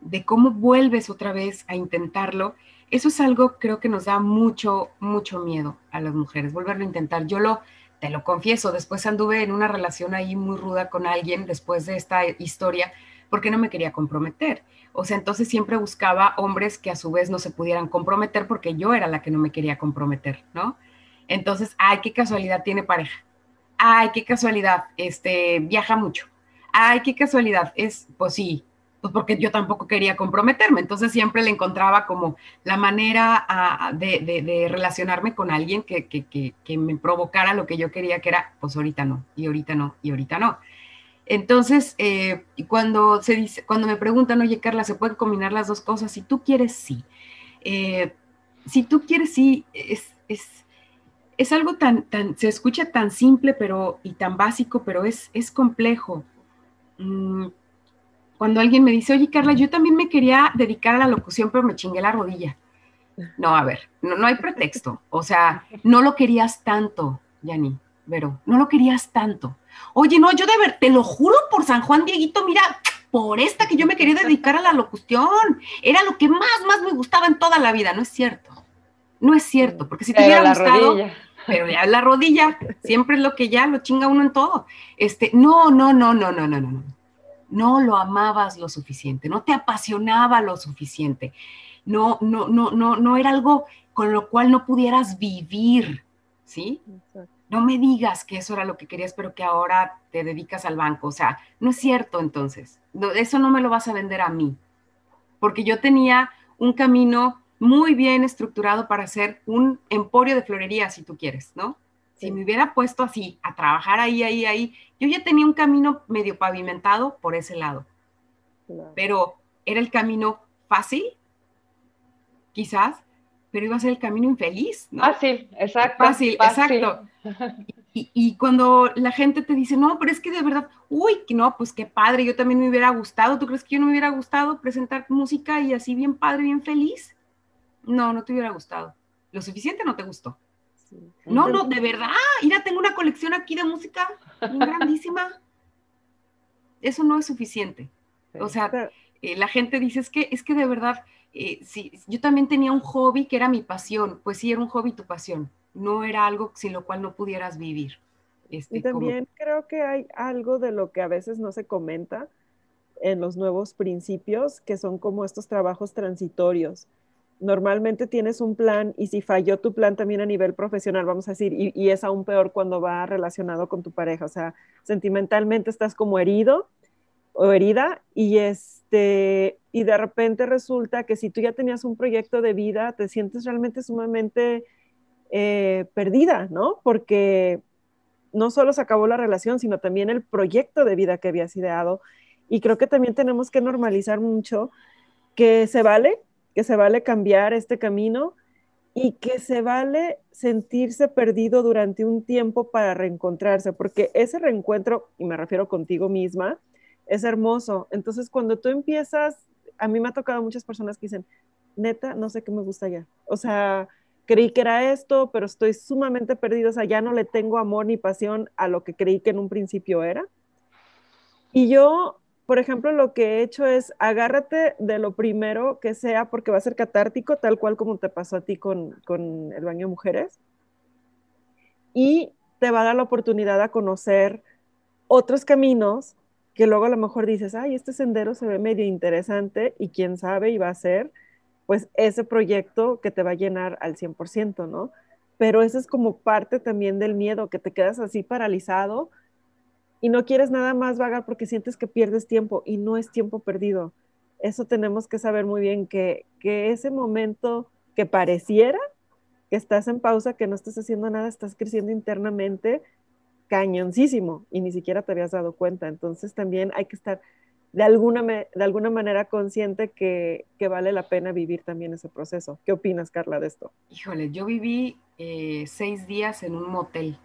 de, cómo vuelves otra vez a intentarlo, eso es algo creo que nos da mucho, mucho miedo a las mujeres, volverlo a intentar. Yo lo, te lo confieso, después anduve en una relación ahí muy ruda con alguien después de esta historia, porque no me quería comprometer. O sea, entonces siempre buscaba hombres que a su vez no se pudieran comprometer porque yo era la que no me quería comprometer, ¿no? Entonces, ay, qué casualidad tiene pareja. Ay, qué casualidad, este, viaja mucho. Ay, qué casualidad, es, pues sí, pues porque yo tampoco quería comprometerme. Entonces siempre le encontraba como la manera ah, de, relacionarme con alguien que, me provocara lo que yo quería, que era, pues ahorita no, y ahorita no, y ahorita no. Entonces, eh, cuando, se dice, cuando me preguntan, oye Carla, ¿se pueden combinar las dos cosas? Si tú quieres, sí. Eh, si tú quieres, sí, es, es, es, algo tan, tan, se escucha tan simple pero, y tan básico, pero es, es complejo. Mm, cuando alguien me dice, oye Carla, yo también me quería dedicar a la locución, pero me chingué la rodilla. No, a ver, no, no hay pretexto. O sea, no lo querías tanto, Yani, pero no lo querías tanto. Oye, no, yo de ver, te lo juro por San Juan Dieguito, mira, por esta que yo me quería dedicar a la locución. Era lo que más, más me gustaba en toda la vida. No es cierto. No es cierto, porque si te hubiera gustado, pero ya la rodilla, siempre es lo que ya lo chinga uno en todo. Este, no, no, no, no, no, no, no. No lo amabas lo suficiente, no te apasionaba lo suficiente. No, no, no, no, no era algo con lo cual no pudieras vivir, ¿sí? No me digas que eso era lo que querías, pero que ahora te dedicas al banco. O sea, no es cierto entonces. eso no me lo vas a vender a mí. Porque yo tenía un camino muy bien estructurado para hacer un emporio de florería, si tú quieres, ¿no? Si me hubiera puesto así, a trabajar ahí, ahí, ahí, yo ya tenía un camino medio pavimentado por ese lado. Pero era el camino fácil, quizás, pero iba a ser el camino infeliz, ¿no? Fácil, exacto. Fácil, exacto. Y, cuando la gente te dice, no, pero es que de verdad, uy, no, pues qué padre, yo también me hubiera gustado, ¿tú crees que yo no me hubiera gustado presentar música y así bien padre, bien feliz? No, no te hubiera gustado. Lo suficiente no te gustó. No, no, de verdad, mira, tengo una colección aquí de música grandísima. Eso no es suficiente. O sea, eh, la gente dice, es que, es que de verdad, eh, sí, yo también tenía un hobby que era mi pasión, pues sí, era un hobby tu pasión, no era algo sin lo cual no pudieras vivir. Este, y también creo que hay algo de lo que a veces no se comenta en los nuevos principios, que son como estos trabajos transitorios. Normalmente tienes un plan y si falló tu plan también a nivel profesional, vamos a decir, y, es aún peor cuando va relacionado con tu pareja, o sea, sentimentalmente estás como herido o herida y este y de repente resulta que si tú ya tenías un proyecto de vida te sientes realmente sumamente eh, perdida, ¿no? Porque no solo se acabó la relación, sino también el proyecto de vida que habías ideado. Y creo que también tenemos que normalizar mucho que se vale, que se vale cambiar este camino y que se vale sentirse perdido durante un tiempo para reencontrarse, porque ese reencuentro, y me refiero contigo misma, es hermoso. Entonces, cuando tú empiezas, a mí me ha tocado muchas personas que dicen, neta, no sé qué me gusta ya. O sea, creí que era esto, pero estoy sumamente perdido. O sea, ya no le tengo amor ni pasión a lo que creí que en un principio era. Y yo, por ejemplo, lo que he hecho es agárrate de lo primero que sea, porque va a ser catártico, tal cual como te pasó a ti con, con el baño de mujeres. Y te va a dar la oportunidad a conocer otros caminos que luego a lo mejor dices, ay, este sendero se ve medio interesante y quién sabe y va a ser, pues ese proyecto que te va a llenar al 100%, ¿no? Pero eso es como parte también del miedo, que te quedas así paralizado y no quieres nada más vagar porque sientes que pierdes tiempo y no es tiempo perdido. Eso tenemos que saber muy bien que, que ese momento que pareciera que estás en pausa, que no estás haciendo nada, estás creciendo internamente, cañoncísimo y ni siquiera te habías dado cuenta. Entonces también hay que estar de alguna, de alguna manera consciente que, vale la pena vivir también ese proceso. ¿Qué opinas, Carla, de esto? Híjole, yo viví eh, seis días en un motel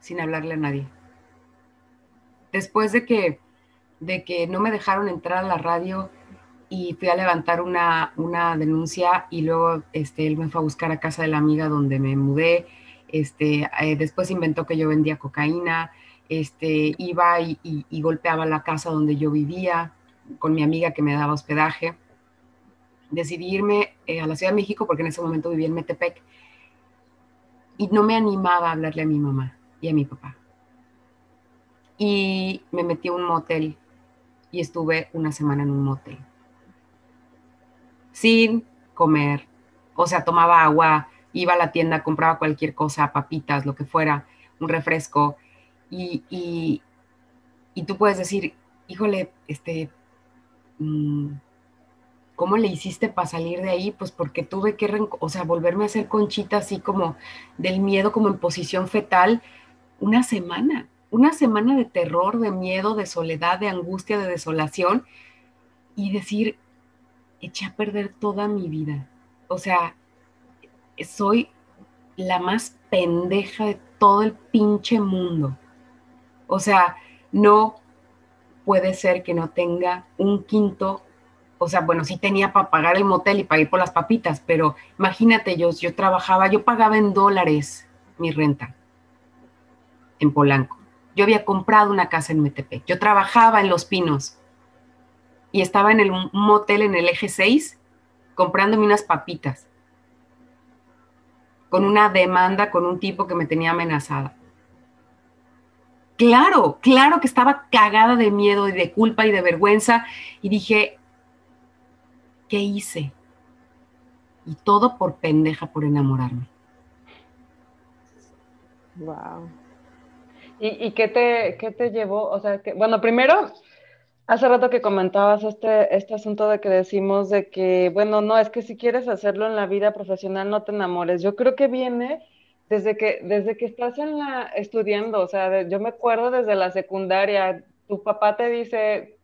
sin hablarle a nadie. Después de que, de que no me dejaron entrar a la radio y fui a levantar una, una denuncia y luego este, él me fue a buscar a casa de la amiga donde me mudé. Este, eh, después inventó que yo vendía cocaína este, iba y, golpeaba la casa donde yo vivía con mi amiga que me daba hospedaje. Decidí irme eh, a la Ciudad de México porque en ese momento vivía en Metepec y no me animaba a hablarle a mi mamá y a mi papá. Y me metí a un motel y estuve una semana en un motel. Sin comer, o sea, tomaba agua, iba a la tienda, compraba cualquier cosa, papitas, lo que fuera, un refresco, y, tú puedes decir, híjole, este, mm, ¿cómo le hiciste para salir de ahí? Pues porque tuve que, o sea, volverme a hacer conchita así como del miedo, como en posición fetal, una semana, una semana de terror, de miedo, de soledad, de angustia, de desolación, y decir, eché a perder toda mi vida. O sea, soy la más pendeja de todo el pinche mundo. O sea, no puede ser que no tenga un quinto, o sea, bueno, sí tenía para pagar el motel y para ir por las papitas, pero imagínate, yo, yo trabajaba, yo pagaba en dólares mi renta en Polanco. Yo había comprado una casa en Metepec, yo trabajaba en Los Pinos y estaba en el motel en el eje 6 comprándome unas papitas con una demanda con un tipo que me tenía amenazada. Claro, claro que estaba cagada de miedo y de culpa y de vergüenza y dije, ¿qué hice? Y todo por pendeja, por enamorarme. Wow. ¿Y, qué, te, qué te llevó? O sea, que, bueno, primero, hace rato que comentabas este, este asunto de que decimos de que, bueno, no, es que si quieres hacerlo en la vida profesional, no te enamores. Yo creo que viene desde que, desde que estás en la, estudiando, o sea, yo me acuerdo desde la secundaria, tu papá te dice,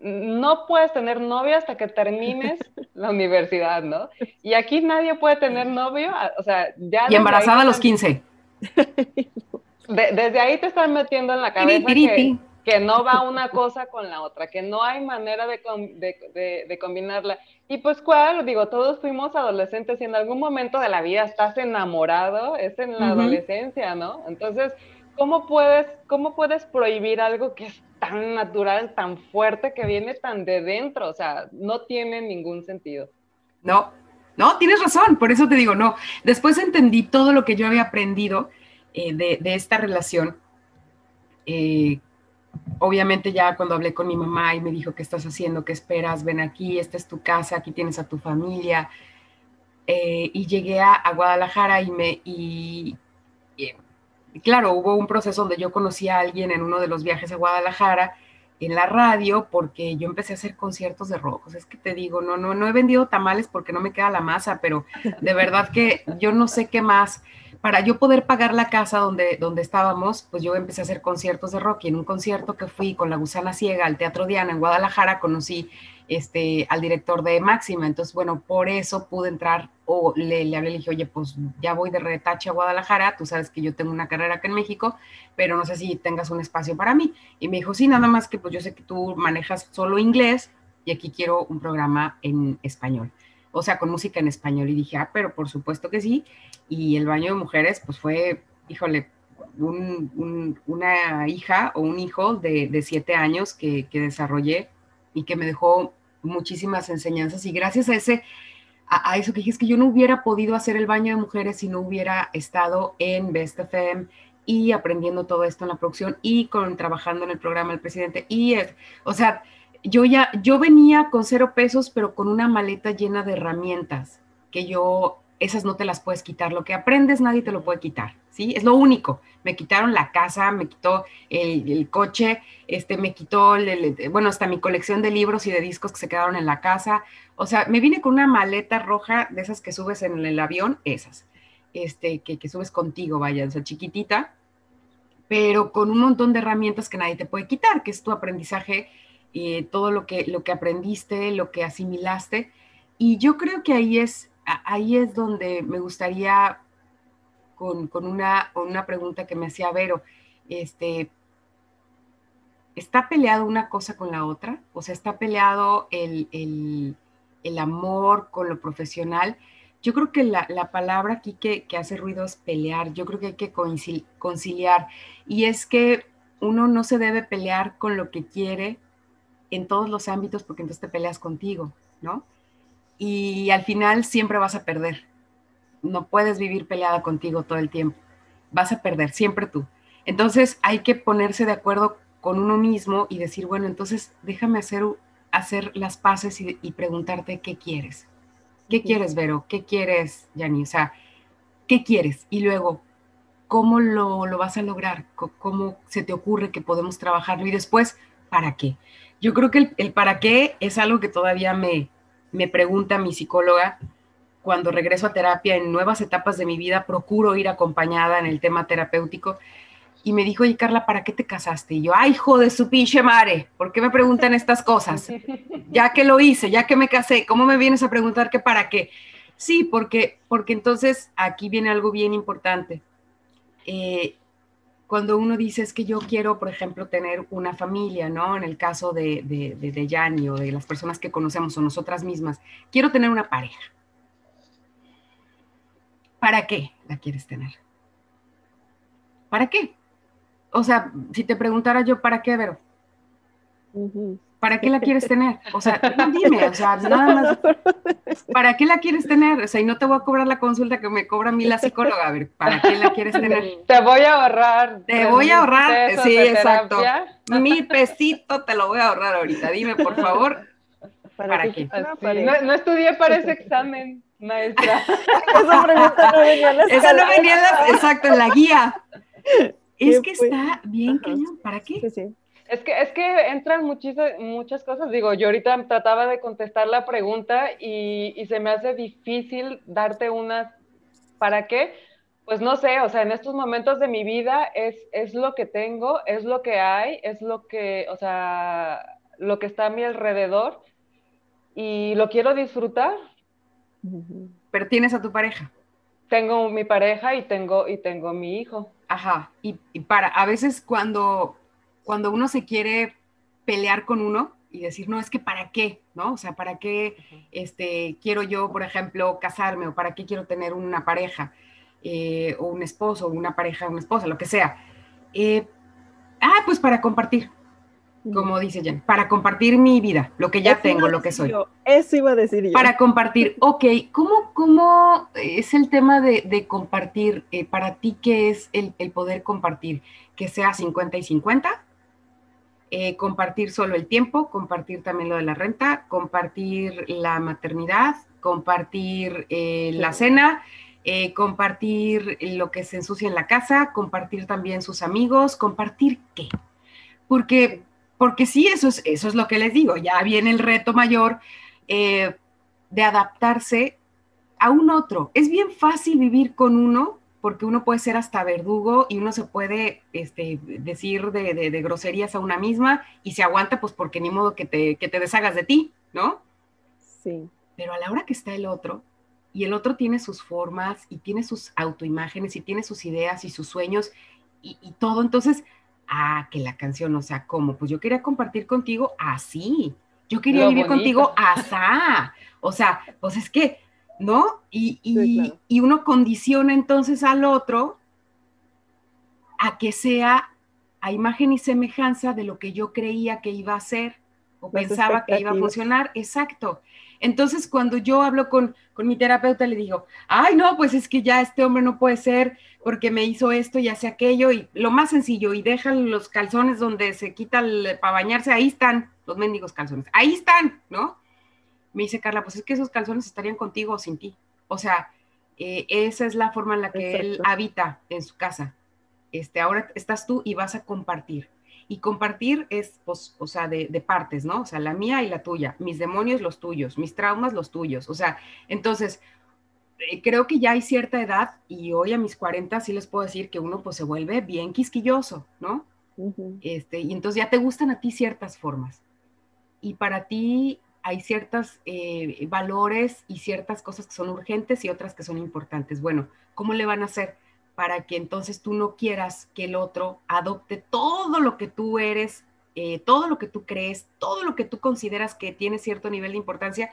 no puedes tener novia hasta que termines la universidad, ¿no? Y aquí nadie puede tener novio, o sea, ya... Y embarazada a los 15. desde ahí te están metiendo en la cabeza que, que, no va una cosa con la otra, que no hay manera de, de, de combinarla. Y pues, ¿cuál? Digo, todos fuimos adolescentes y en algún momento de la vida estás enamorado, es en la adolescencia, ¿no? Entonces, ¿cómo puedes, ¿cómo puedes prohibir algo que es tan natural, tan fuerte, que viene tan de dentro? O sea, no tiene ningún sentido. No, no, tienes razón, por eso te digo, no. Después entendí todo lo que yo había aprendido eh, de, esta relación. Eh, obviamente ya cuando hablé con mi mamá y me dijo, ¿qué estás haciendo? ¿Qué esperas? Ven aquí, esta es tu casa, aquí tienes a tu familia. Eh, y llegué a, Guadalajara y me... Y, claro, hubo un proceso donde yo conocí a alguien en uno de los viajes a Guadalajara en la radio porque yo empecé a hacer conciertos de rojos. Es que te digo, no, no, no he vendido tamales porque no me queda la masa, pero de verdad que yo no sé qué más para yo poder pagar la casa donde, donde estábamos, pues yo empecé a hacer conciertos de rock y en un concierto que fui con la gusana ciega al Teatro Diana en Guadalajara conocí este, al director de Máxima. Entonces, bueno, por eso pude entrar o le, le hablé, le dije, oye, pues ya voy de retache a Guadalajara, tú sabes que yo tengo una carrera acá en México, pero no sé si tengas un espacio para mí. Y me dijo, sí, nada más que pues yo sé que tú manejas solo inglés y aquí quiero un programa en español o sea, con música en español. Y dije, ah, pero por supuesto que sí. Y el baño de mujeres, pues fue, híjole, una hija o un hijo de, siete años que, desarrollé y que me dejó muchísimas enseñanzas. Y gracias a ese, a, eso que dije, es que yo no hubiera podido hacer el baño de mujeres si no hubiera estado en Best FM y aprendiendo todo esto en la producción y con trabajando en el programa del presidente. Y, o sea, yo ya, yo venía con cero pesos, pero con una maleta llena de herramientas, que yo, esas no te las puedes quitar. Lo que aprendes nadie te lo puede quitar, ¿sí? Es lo único. Me quitaron la casa, me quitó el, coche, este, me quitó, bueno, hasta mi colección de libros y de discos que se quedaron en la casa. O sea, me vine con una maleta roja de esas que subes en el avión, esas, este, que, que subes contigo, vaya, o sea, chiquitita, pero con un montón de herramientas que nadie te puede quitar, que es tu aprendizaje, eh, todo lo que, lo que aprendiste, lo que asimilaste. Y yo creo que ahí es, ahí es donde me gustaría, con, una, una pregunta que me hacía Vero, este, ¿está peleado una cosa con la otra? O sea, ¿está peleado el, el amor con lo profesional? Yo creo que la, palabra aquí que, hace ruido es pelear. Yo creo que hay que conciliar. Y es que uno no se debe pelear con lo que quiere en todos los ámbitos porque entonces te peleas contigo, ¿no? Y al final siempre vas a perder. No puedes vivir peleada contigo todo el tiempo. Vas a perder, siempre tú. Entonces hay que ponerse de acuerdo con uno mismo y decir, bueno, entonces déjame hacer, hacer las paces y, y preguntarte qué quieres ¿Qué quieres, Vero? ¿Qué quieres, Yani? O sea, ¿qué quieres? Y luego, ¿cómo lo, vas a lograr? ¿Cómo se te ocurre que podemos trabajarlo? Y después, ¿para qué? Yo creo que el, para qué es algo que todavía me, me pregunta mi psicóloga. Cuando regreso a terapia en nuevas etapas de mi vida, procuro ir acompañada en el tema terapéutico y me dijo, oye Carla, ¿para qué te casaste? Y yo, ay, hijo de su pinche madre, ¿por qué me preguntan estas cosas? Ya que lo hice, ya que me casé, ¿cómo me vienes a preguntar que para qué? Sí, porque, porque entonces aquí viene algo bien importante. Eh, cuando uno dice es que yo quiero, por ejemplo, tener una familia, ¿no? En el caso de, de, de, de Yanni o de las personas que conocemos o nosotras mismas, quiero tener una pareja. ¿Para qué la quieres tener? ¿Para qué? o sea, si te preguntara yo, ¿para qué, Vero? ¿Para qué la quieres tener? O sea, dime, o sea, nada más. ¿Para qué la quieres tener? O sea, y no te voy a cobrar la consulta que me cobra a mí la psicóloga. A ver, ¿para qué la quieres tener? Te voy a ahorrar. Te voy a ahorrar, sí, exacto. Mi pesito te lo voy a ahorrar ahorita. Dime, por favor, ¿para, qué? No, no, estudié para ese examen, maestra. Esa pregunta no venía en la Esa no venía en la, exacto, en la guía. Es que está bien cañón, ¿para qué? Sí, sí. Es que, es que entran muchísimas, muchas cosas. Digo, yo ahorita trataba de contestar la pregunta y, y, se me hace difícil darte una ¿para qué? Pues no sé, o sea, en estos momentos de mi vida es, es lo que tengo, es lo que hay, es lo que, o sea, lo que está a mi alrededor y lo quiero disfrutar. Pero tienes a tu pareja. Tengo mi pareja y tengo, y tengo mi hijo. Ajá, y, para, a veces cuando, cuando uno se quiere pelear con uno y decir, no, es que para qué, ¿no? O sea, ¿para qué este, quiero yo, por ejemplo, casarme o para qué quiero tener una pareja eh, o un esposo una pareja, una esposa, lo que sea? Eh, ah, pues para compartir, como dice Jen, para compartir mi vida, lo que ya tengo, lo que soy. eso iba a decir yo. Para compartir, ok, ¿cómo, cómo es el tema de, compartir? Eh, para ti, ¿qué es el, poder compartir? Que sea 50 y 50, eh, compartir solo el tiempo, compartir también lo de la renta, compartir la maternidad, compartir eh, la cena, compartir lo que se ensucia en la casa, compartir también sus amigos, compartir qué. Porque porque sí, eso es, eso es lo que les digo, ya viene el reto mayor eh, de adaptarse a un otro. Es bien fácil vivir con uno porque uno puede ser hasta verdugo y uno se puede este, decir de, groserías a una misma y se aguanta pues porque ni modo que te, que te deshagas de ti, ¿no? Sí. Pero a la hora que está el otro, y el otro tiene sus formas y tiene sus autoimágenes y tiene sus ideas y sus sueños y, y todo, entonces ah, que la canción, o sea, ¿cómo? Pues yo quería compartir contigo así, yo quería vivir contigo asá, o sea, pues es que, ¿no? Y, y, uno condiciona entonces al otro a que sea a imagen y semejanza de lo que yo creía que iba a ser o pensaba que iba a funcionar, exacto. Entonces, cuando yo hablo con, mi terapeuta, le digo, ay, no, pues es que ya este hombre no puede ser porque me hizo esto y hace aquello, y lo más sencillo, y dejan los calzones donde se quita para bañarse, ahí están los mendigos calzones, ahí están, ¿no? Me dice Carla, pues es que esos calzones estarían contigo o sin ti. O sea, eh, esa es la forma en la que él habita en su casa. Este, ahora estás tú y vas a compartir. Y compartir es, pues, o sea, de, partes, ¿no? O sea, la mía y la tuya, mis demonios los tuyos, mis traumas los tuyos. O sea, entonces, eh, creo que ya hay cierta edad y hoy a mis 40 sí les puedo decir que uno pues se vuelve bien quisquilloso, ¿no? este, y entonces ya te gustan a ti ciertas formas. Y para ti hay ciertos eh, valores y ciertas cosas que son urgentes y otras que son importantes. Bueno, ¿cómo le van a hacer para que entonces tú no quieras que el otro adopte todo lo que tú eres, eh, todo lo que tú crees, todo lo que tú consideras que tiene cierto nivel de importancia,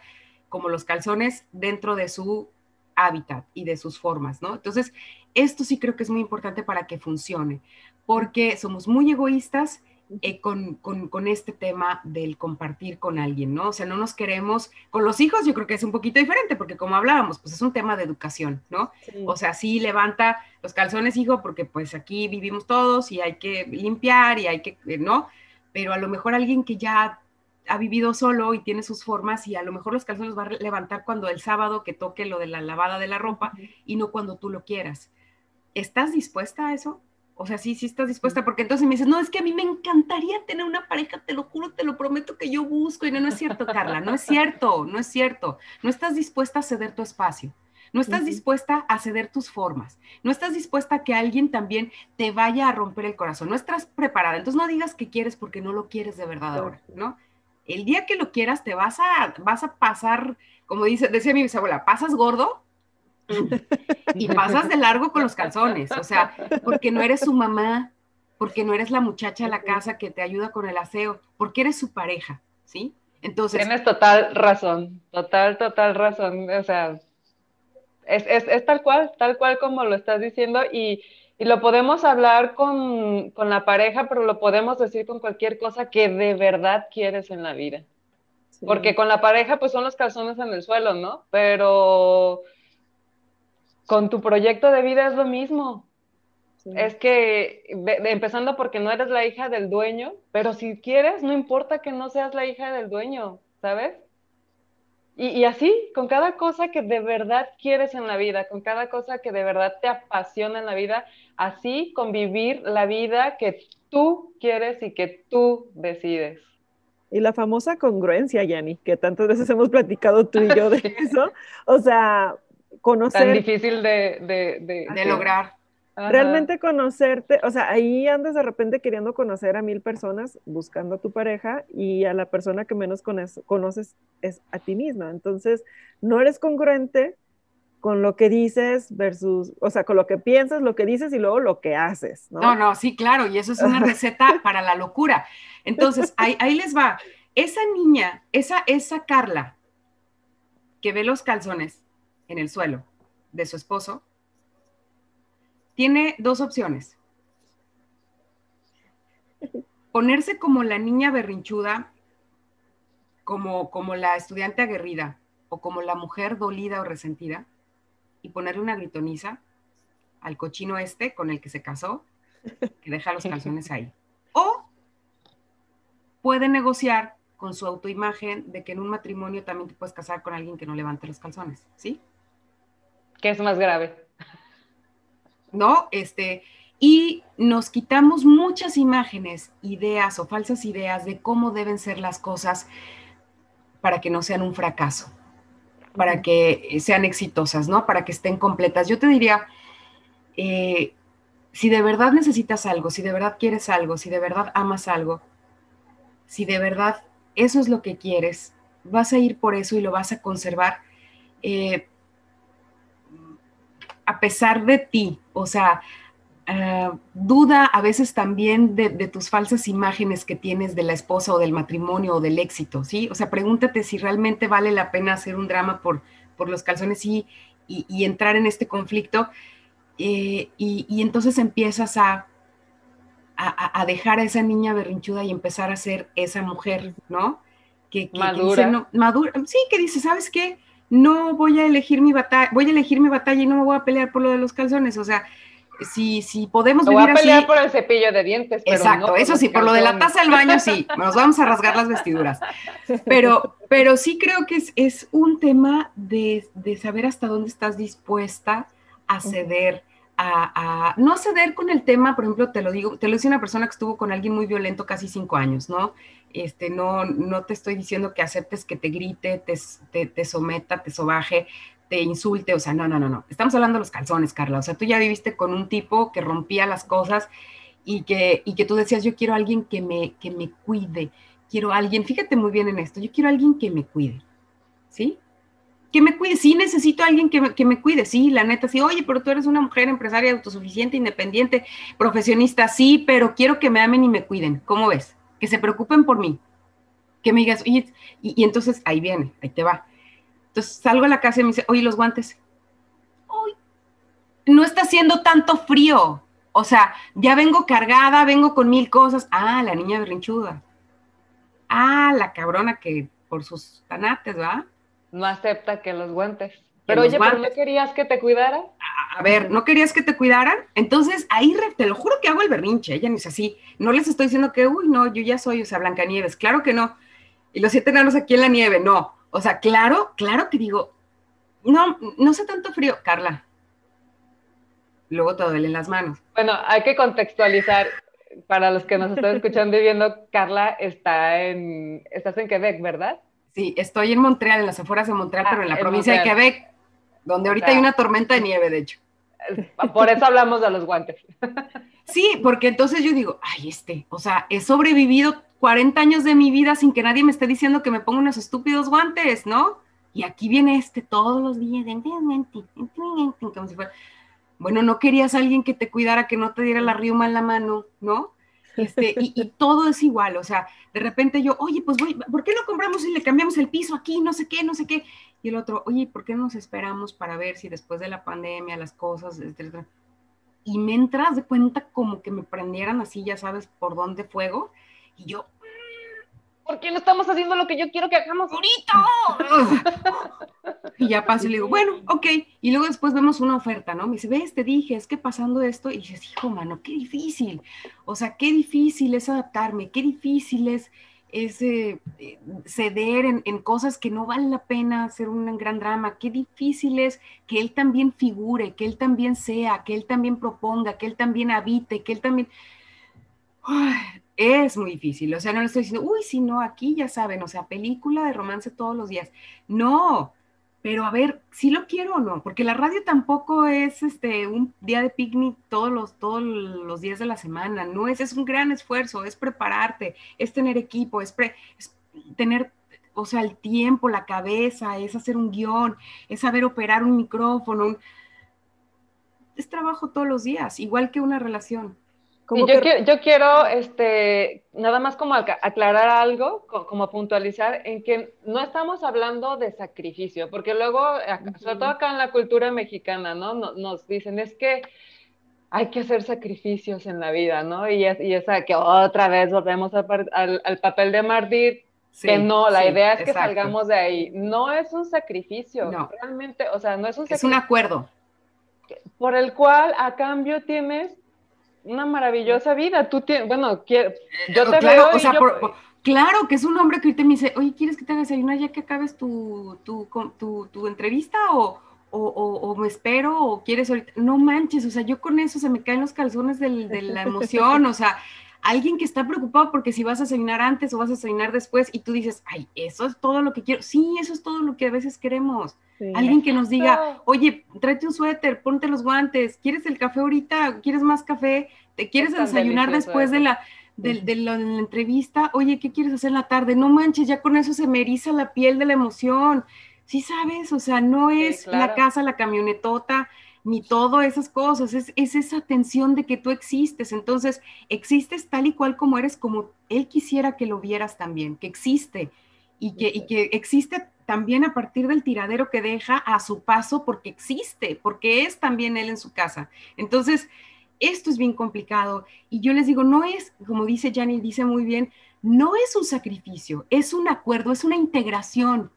como los calzones, dentro de su hábitat y de sus formas, ¿no? Entonces, esto sí creo que es muy importante para que funcione, porque somos muy egoístas eh, con, este tema del compartir con alguien, ¿no? O sea, no nos queremos, con los hijos yo creo que es un poquito diferente, porque como hablábamos, pues es un tema de educación, ¿no? O sea, sí levanta los calzones, hijo, porque pues aquí vivimos todos y hay que limpiar y hay que, eh, ¿no? Pero a lo mejor alguien que ya ha vivido solo y tiene sus formas y a lo mejor los calzones va a levantar cuando el sábado que toque lo de la lavada de la ropa y no cuando tú lo quieras. ¿Estás dispuesta a eso? O sea, sí, sí estás dispuesta, porque entonces me dices, no, es que a mí me encantaría tener una pareja, te lo juro, te lo prometo que yo busco. Y no, no es cierto, Carla, no es cierto, no es cierto. No estás dispuesta a ceder tu espacio. No estás dispuesta a ceder tus formas. No estás dispuesta a que alguien también te vaya a romper el corazón. No estás preparada. Entonces no digas que quieres porque no lo quieres de verdad ahora, ¿no? el día que lo quieras te vas a, vas a pasar, como dice, decía mi bisabuela, pasas gordo y pasas de largo con los calzones, o sea, porque no eres su mamá, porque no eres la muchacha de la casa que te ayuda con el aseo, porque eres su pareja, ¿sí? Entonces... Tienes total razón, total, total razón, o sea, es, es tal cual, tal cual como lo estás diciendo y y lo podemos hablar con, la pareja, pero lo podemos decir con cualquier cosa que de verdad quieres en la vida. Porque con la pareja, pues son los calzones en el suelo, ¿no? Pero con tu proyecto de vida es lo mismo. Es que, empezando porque no eres la hija del dueño, pero si quieres, no importa que no seas la hija del dueño, ¿sabes? Y, así, con cada cosa que de verdad quieres en la vida, con cada cosa que de verdad te apasiona en la vida, así convivir la vida que tú quieres y que tú decides. Y la famosa congruencia, Yanni, que tantas veces hemos platicado tú y yo de eso. O sea, conocer. Tan difícil de, de lograr. Realmente conocerte, o sea, ahí andas de repente queriendo conocer a mil personas, buscando a tu pareja y a la persona que menos conoces es a ti misma. Entonces, no eres congruente con lo que dices versus, o sea, con lo que piensas, lo que dices y luego lo que haces, ¿no? No, no, sí, claro, y eso es una receta para la locura. Entonces, ahí, ahí les va. Esa niña, esa, esa Carla, que ve los calzones en el suelo de su esposo, tiene dos opciones. Ponerse como la niña berrinchuda, como, como la estudiante aguerrida o como la mujer dolida o resentida y ponerle una gritoniza al cochino este con el que se casó, que deja los calzones ahí. O puede negociar con su autoimagen de que en un matrimonio también te puedes casar con alguien que no levante los calzones, ¿sí? ¿Qué es más grave? ¿no? Este, y nos quitamos muchas imágenes, ideas o falsas ideas de cómo deben ser las cosas para que no sean un fracaso, para que sean exitosas, ¿no? Para que estén completas. Yo te diría, eh, si de verdad necesitas algo, si de verdad quieres algo, si de verdad amas algo, si de verdad eso es lo que quieres, vas a ir por eso y lo vas a conservar. Eh, a pesar de ti, o sea, eh, duda a veces también de, tus falsas imágenes que tienes de la esposa o del matrimonio o del éxito, ¿sí? O sea, pregúntate si realmente vale la pena hacer un drama por, por los calzones y, y, entrar en este conflicto. Eh, y, entonces empiezas a, a, dejar a esa niña berrinchuda y empezar a ser esa mujer, ¿no? Que, madura. madura. Sí, que dice, ¿sabes qué? No voy a elegir mi batalla, voy a elegir mi batalla y no me voy a pelear por lo de los calzones, o sea, si, si podemos me voy a pelear por el cepillo de dientes. Pero Exacto, eso sí, por lo de la taza del baño sí, nos vamos a rasgar las vestiduras. Pero, pero sí creo que es, es un tema de, de, saber hasta dónde estás dispuesta a ceder, a, a, no ceder con el tema, por ejemplo, te lo digo, te lo dice una persona que estuvo con alguien muy violento casi cinco años, ¿no? Este, no, no te estoy diciendo que aceptes que te grite, te, te, someta, te sobaje, te insulte, o sea, no, no, no, no. Estamos hablando de los calzones, Carla. O sea, tú ya viviste con un tipo que rompía las cosas y que, y que tú decías, yo quiero a alguien que me, que me cuide, quiero a alguien, fíjate muy bien en esto, yo quiero a alguien que me cuide, ¿sí? Que me cuide, sí necesito a alguien que me, que me cuide, sí, la neta, sí, oye, pero tú eres una mujer empresaria autosuficiente, independiente, profesionista, sí, pero quiero que me amen y me cuiden, ¿cómo ves? Que se preocupen por mí, que me digas, oye, y, y entonces ahí viene, ahí te va. Entonces salgo a la casa y me dice, oye, los guantes, uy, no está haciendo tanto frío, o sea, ya vengo cargada, vengo con mil cosas. Ah, la niña berrinchuda. Ah, la cabrona que por sus tanates, ¿va? No acepta que los guantes. Pero oye, ¿pero no querías que te cuidara? A, ver, ¿no querías que te cuidaran? Entonces, ahí te lo juro que hago el berrinche, ella no es así. No les estoy diciendo que, uy, no, yo ya soy, o sea, Blancanieves. Claro que no. Y los siete enanos aquí en la nieve, no. O sea, claro, claro que digo, no, no sé tanto frío, Carla luego te duelen las manos. Bueno, hay que contextualizar para los que nos están escuchando y viendo, Carla está en, estás en Quebec, ¿verdad? Sí, estoy en Montreal, en las afueras de Montreal, ah, pero en la provincia de Quebec, donde ahorita hay una tormenta de nieve, de hecho. Por eso hablamos de los guantes. Sí, porque entonces yo digo, ay, este, o sea, he sobrevivido 40 años de mi vida sin que nadie me esté diciendo que me ponga unos estúpidos guantes, ¿no? Y aquí viene este todos los días, como si fuera, bueno, no querías a alguien que te cuidara, que no te diera la riuma en la mano, ¿no? Este, y, todo es igual, o sea, de repente yo, oye, pues voy, ¿por qué no compramos y le cambiamos el piso aquí, no sé qué, no sé qué? Y el otro, oye, ¿por qué no nos esperamos para ver si después de la pandemia las cosas, etcétera? Y me entras de cuenta como que me prendieran así, ya sabes, por dónde fuego, y yo, ¿por qué no estamos haciendo lo que yo quiero que hagamos ahorita? y ya paso y le digo, bueno, ok. Y luego después vemos una oferta, ¿no? Me dice, ves, te dije, es que pasando esto, y dices, hijo, mano, qué difícil. O sea, qué difícil es adaptarme, qué difícil es, eh, ceder en, en, cosas que no vale la pena hacer un gran drama, qué difícil es que él también figure, que él también sea, que él también proponga, que él también habite, que él también... Es muy difícil. O sea, no le estoy diciendo, uy, si no, aquí ya saben, o sea, película de romance todos los días. No, pero a ver, si lo quiero o no, porque la radio tampoco es este un día de picnic todos los, todos los días de la semana, no es, es un gran esfuerzo, es prepararte, es tener equipo, es, es tener, o sea, el tiempo, la cabeza, es hacer un guion, es saber operar un micrófono, es trabajo todos los días, igual que una relación yo, quiero, este, nada más como aclarar algo, como puntualizar en que no estamos hablando de sacrificio, porque luego, sobre todo acá en la cultura mexicana, ¿no? Nos, dicen, es que hay que hacer sacrificios en la vida, ¿no? Y, es, y esa que otra vez volvemos al, al, papel de mártir, que no, la idea es que salgamos de ahí. No es un sacrificio, no. realmente, o sea, no es un sacrificio. Es un acuerdo. Por el cual a cambio tienes una maravillosa vida. Tú tienes, bueno, quiero, yo te claro, veo. O sea, claro que es un hombre que te me dice, oye, ¿quieres que te desayunar ya que acabes tu, tu, tu, tu entrevista? O, o, o, me espero, o quieres ahorita. No manches, o sea, yo con eso se me caen los calzones del, de la emoción, o sea, alguien que está preocupado porque si vas a desayunar antes o vas a desayunar después y tú dices, ay, eso es todo lo que quiero. Sí, eso es todo lo que a veces queremos. Alguien que nos diga, oye, tráete un suéter, ponte los guantes, ¿quieres el café ahorita? ¿Quieres más café? ¿Te quieres desayunar después de la, de, la, entrevista? Oye, ¿qué quieres hacer en la tarde? No manches, ya con eso se me eriza la piel de la emoción. Sí, sabes, o sea, no es la casa, la camionetota, ni todo esas cosas, es, es, esa tensión de que tú existes. Entonces, existes tal y cual como eres, como él quisiera que lo vieras también, que existe y que, y que existe también a partir del tiradero que deja a su paso porque existe, porque es también él en su casa. Entonces, esto es bien complicado y yo les digo, no es, como dice Jani, dice muy bien, no es un sacrificio, es un acuerdo, es una integración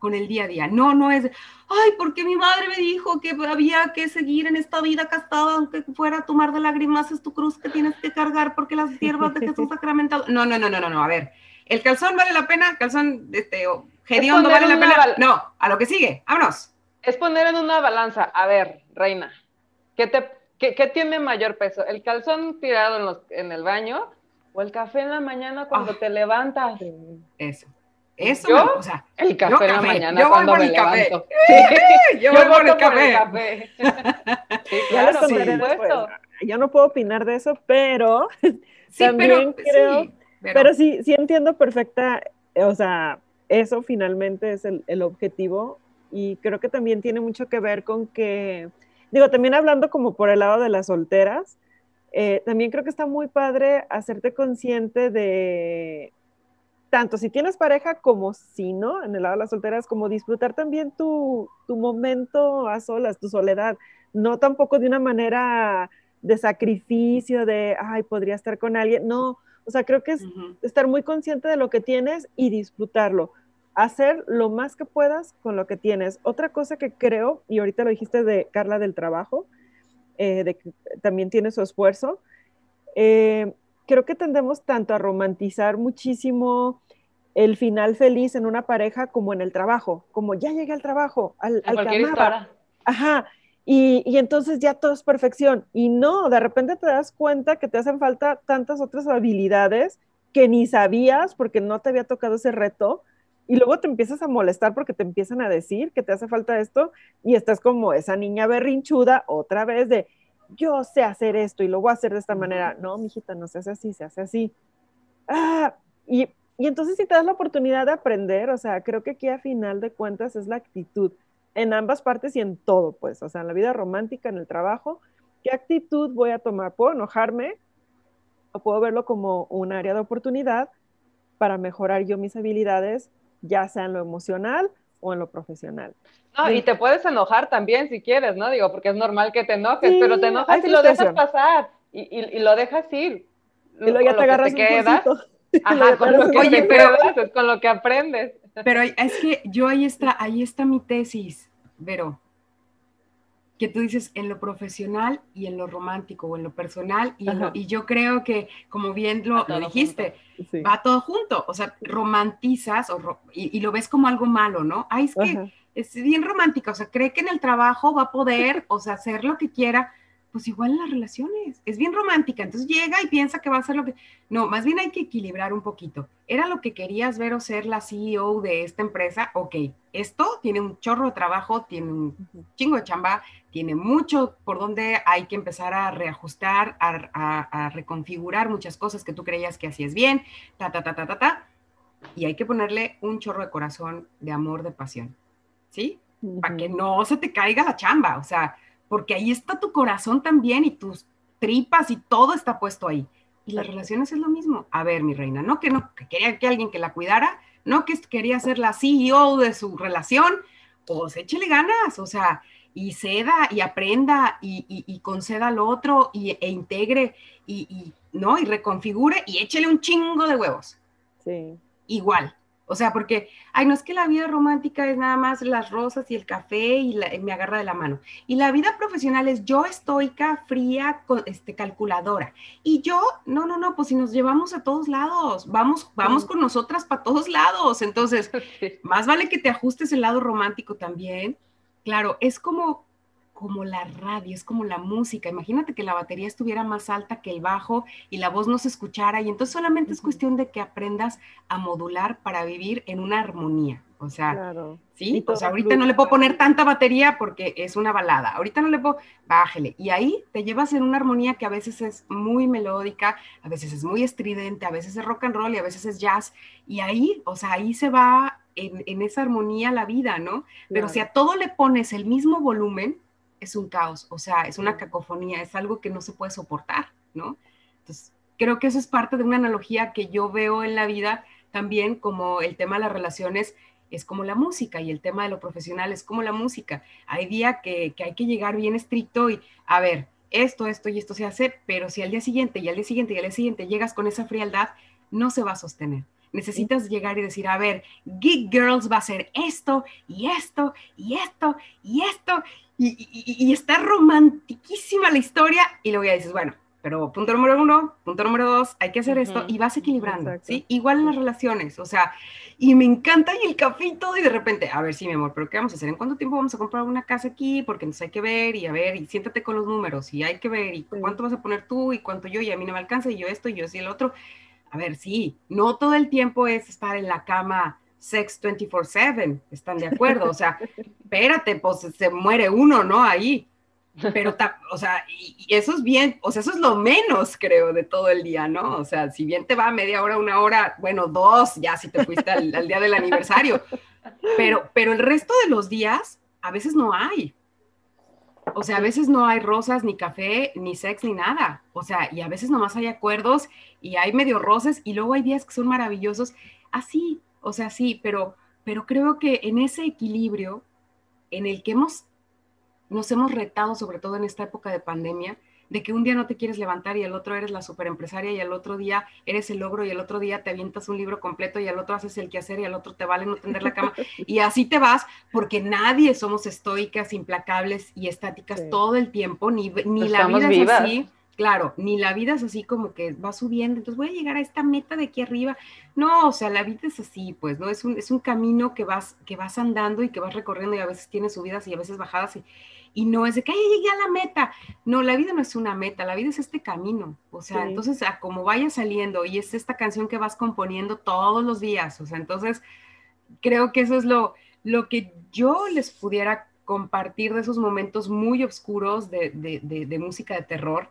con el día a día. No, no es, ay, porque mi madre me dijo que había que seguir en esta vida castada, aunque fuera tu mar de lágrimas, es tu cruz que tienes que cargar porque las siervas de Jesús sacramentado. No, no, no, no, no, no, a ver, el calzón vale la pena, calzón, este, Gediondo vale la pena. No, a lo que sigue, vámonos. Es poner en una balanza, a ver, reina, ¿qué, te, qué, tiene mayor peso? ¿El calzón tirado en, los, en, el baño o el café en la mañana cuando ah. te levantas? Eso. Eso, ¿Yo? o sea, el café yo en la mañana yo cuando me el café. levanto. yo voy por el café. café. Sí, Ya les claro, sí. por. Yo no puedo opinar de eso, pero Sí, También pero, creo- sí, pero, Pero sí, sí entiendo perfecta, o sea, eso finalmente es el, el objetivo y creo que también tiene mucho que ver con que, digo, también hablando como por el lado de las solteras, eh, también creo que está muy padre hacerte consciente de, tanto si tienes pareja como si no, en el lado de las solteras, como disfrutar también tu, tu momento a solas, tu soledad, no tampoco de una manera de sacrificio, de, ay, podría estar con alguien, no, o sea, creo que es estar muy consciente de lo que tienes y disfrutarlo. Hacer lo más que puedas con lo que tienes. Otra cosa que creo, y ahorita lo dijiste de Carla del trabajo, eh, de que también tiene su esfuerzo, eh, creo que tendemos tanto a romantizar muchísimo el final feliz en una pareja como en el trabajo, como ya llegué al trabajo, al, En al que amaba. Ajá. Y, y entonces ya todo es perfección. Y no, de repente te das cuenta que te hacen falta tantas otras habilidades que ni sabías porque no te había tocado ese reto. Y luego te empiezas a molestar porque te empiezan a decir que te hace falta esto y estás como esa niña berrinchuda otra vez de yo sé hacer esto y lo voy a hacer de esta manera. No, mijita, no se hace así, se hace así. Ah, y, y entonces si te das la oportunidad de aprender, o sea, creo que aquí a final de cuentas es la actitud en ambas partes y en todo, pues, o sea, en la vida romántica, en el trabajo, ¿qué actitud voy a tomar? ¿Puedo enojarme o puedo verlo como un área de oportunidad para mejorar yo mis habilidades, ya sea en lo emocional o en lo profesional? No, y te puedes enojar también si quieres, ¿no? Digo, porque es normal que te enojes, Sí, pero te enojas y lo dejas pasar y, y- y lo dejas ir. Y luego ya te lo que agarras un quedas. Ajá, con lo que Oye, te pero- quedas es con lo que aprendes. pero es que yo ahí está, ahí está mi tesis, Vero. Que tú dices en lo profesional y en lo romántico o en lo personal y, en lo- Ajá. y yo creo que como bien lo, lo dijiste, Sí. va todo junto, o sea, romantizas o ro- y, y lo ves como algo malo, ¿no? Ay, es que Ajá. es bien romántica, o sea, cree que en el trabajo va a poder, o sea, hacer lo que quiera, pues igual en las relaciones, es bien romántica, entonces llega y piensa que va a hacer lo que... No, más bien hay que equilibrar un poquito. ¿Era lo que querías ver o ser la CEO de esta empresa? Ok, esto tiene un chorro de trabajo, tiene un chingo de chamba, tiene mucho por donde hay que empezar a reajustar, a, a- a reconfigurar muchas cosas que tú creías que hacías bien, ta, ta, ta, ta, ta, ta, y hay que ponerle un chorro de corazón, de amor, de pasión, ¿sí? Para que no se te caiga la chamba, o sea, porque ahí está tu corazón también y tus tripas y todo está puesto ahí. Y las relaciones es lo mismo. A ver, mi reina, no que no que quería que alguien que la cuidara, no que quería ser la CEO de su relación, pues échele ganas, o sea, y ceda y aprenda y, y- y conceda al otro y, e integre y, y, no y reconfigure y échele un chingo de huevos Sí. igual. O sea, porque, ay, no es que la vida romántica es nada más las rosas y el café y, la- y me agarra de la mano. Y la vida profesional es yo estoica, fría, co- este, calculadora. Y yo, no, no, no, pues si nos llevamos a todos lados, vamos, vamos Sí. con nosotras para todos lados. Entonces, Sí. más vale que te ajustes el lado romántico también. Claro, es como, como la radio, es como la música. Imagínate que la batería estuviera más alta que el bajo y la voz no se escuchara y entonces solamente es cuestión de que aprendas a modular para vivir en una armonía. O sea, Claro. sí, sea, ahorita no le puedo poner tanta batería porque es una balada. Ahorita no le puedo, bájele. Y ahí te llevas en una armonía que a veces es muy melódica, a veces es muy estridente, a veces es rock and roll y a veces es jazz. Y ahí, o sea, ahí se va en, en esa armonía la vida, ¿no? Pero si claro. a todo le pones el mismo volumen, es un caos, o sea, es una cacofonía, es algo que no se puede soportar, ¿no? Entonces, creo que eso es parte de una analogía que yo veo en la vida también como el tema de las relaciones es como la música y el tema de lo profesional es como la música. Hay día que, que hay que llegar bien estricto y, a ver, esto, esto y esto se hace, pero si al día siguiente y al día siguiente y al día siguiente llegas con esa frialdad, no se va a sostener. Necesitas llegar y decir, a ver, Geek Girls va a hacer esto y esto y esto y esto y, y- y está romantiquísima la historia y luego ya dices, bueno, pero punto número uno, punto número dos, hay que hacer esto Ujú. y vas equilibrando, Exacto. ¿sí? Igual en las relaciones, o sea, y me encanta y el café y todo y de repente, a ver, sí, mi amor, pero ¿qué vamos a hacer? ¿En cuánto tiempo vamos a comprar una casa aquí? Porque nos hay que ver y a ver, y siéntate con los números y hay que ver y cuánto vas a poner tú y cuánto yo y a mí no me alcanza y yo esto y yo sí el otro. A ver, sí, no todo el tiempo es estar en la cama sex 24/7, ¿están de acuerdo? O sea, espérate, pues se muere uno, ¿no? Ahí. Pero, o sea, y, eso es bien, o sea, eso es lo menos, creo, de todo el día, ¿no? O sea, si bien te va media hora, una hora, bueno, dos, ya si te fuiste al, al día del aniversario, pero, pero el resto de los días, a veces no hay. O sea, a veces no hay rosas, ni café, ni sex, ni nada. O sea, y a veces nomás hay acuerdos y hay medio roces y luego hay días que son maravillosos. Así, o sea, sí, pero, pero creo que en ese equilibrio en el que hemos, nos hemos retado, sobre todo en esta época de pandemia, de que un día no te quieres levantar y el otro eres la superempresaria y el otro día eres el logro y el otro día te avientas un libro completo y al otro haces el quehacer y al otro te vale no tender la cama y así te vas porque nadie somos estoicas, implacables y estáticas todo el tiempo, ni, ni la vida es así. Claro, ni la vida es así como que va subiendo, entonces voy a llegar a esta meta de aquí arriba. No, o sea, la vida es así, pues, ¿no? Es un, es un camino que vas, que vas andando y que vas recorriendo y a veces tienes subidas y a veces bajadas y, y no es de que Ay, llegué a la meta. No, la vida no es una meta, la vida es este camino. O sea, entonces, a como vaya saliendo y es esta canción que vas componiendo todos los días. O sea, entonces, creo que eso es lo, lo que yo les pudiera compartir de esos momentos muy oscuros de, de, música de terror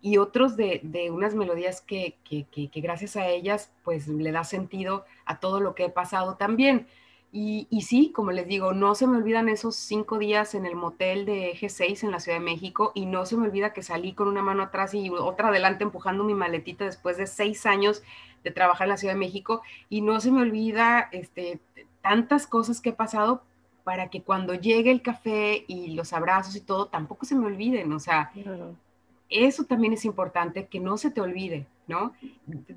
y otros de, unas melodías que, que, que, gracias a ellas pues le da sentido a todo lo que he pasado también. Y, sí, como les digo, no se me olvidan esos cinco días en el motel de Eje 6 en la Ciudad de México y no se me olvida que salí con una mano atrás y otra adelante empujando mi maletita después de seis años de trabajar en la Ciudad de México y no se me olvida este, tantas cosas que he pasado para que cuando llegue el café y los abrazos y todo, tampoco se me olviden, o sea, eso también es importante, que no se te olvide, ¿no?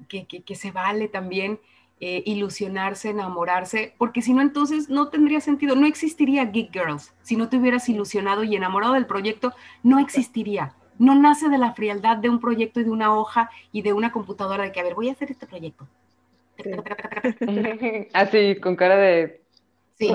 Que, que, que se vale también eh, ilusionarse, enamorarse, porque si no, entonces no tendría sentido, no existiría Geek Girls. Si no te hubieras ilusionado y enamorado del proyecto, no existiría. No nace de la frialdad de un proyecto y de una hoja y de una computadora de que, a ver, voy a hacer este proyecto. Así, con cara de... Sí,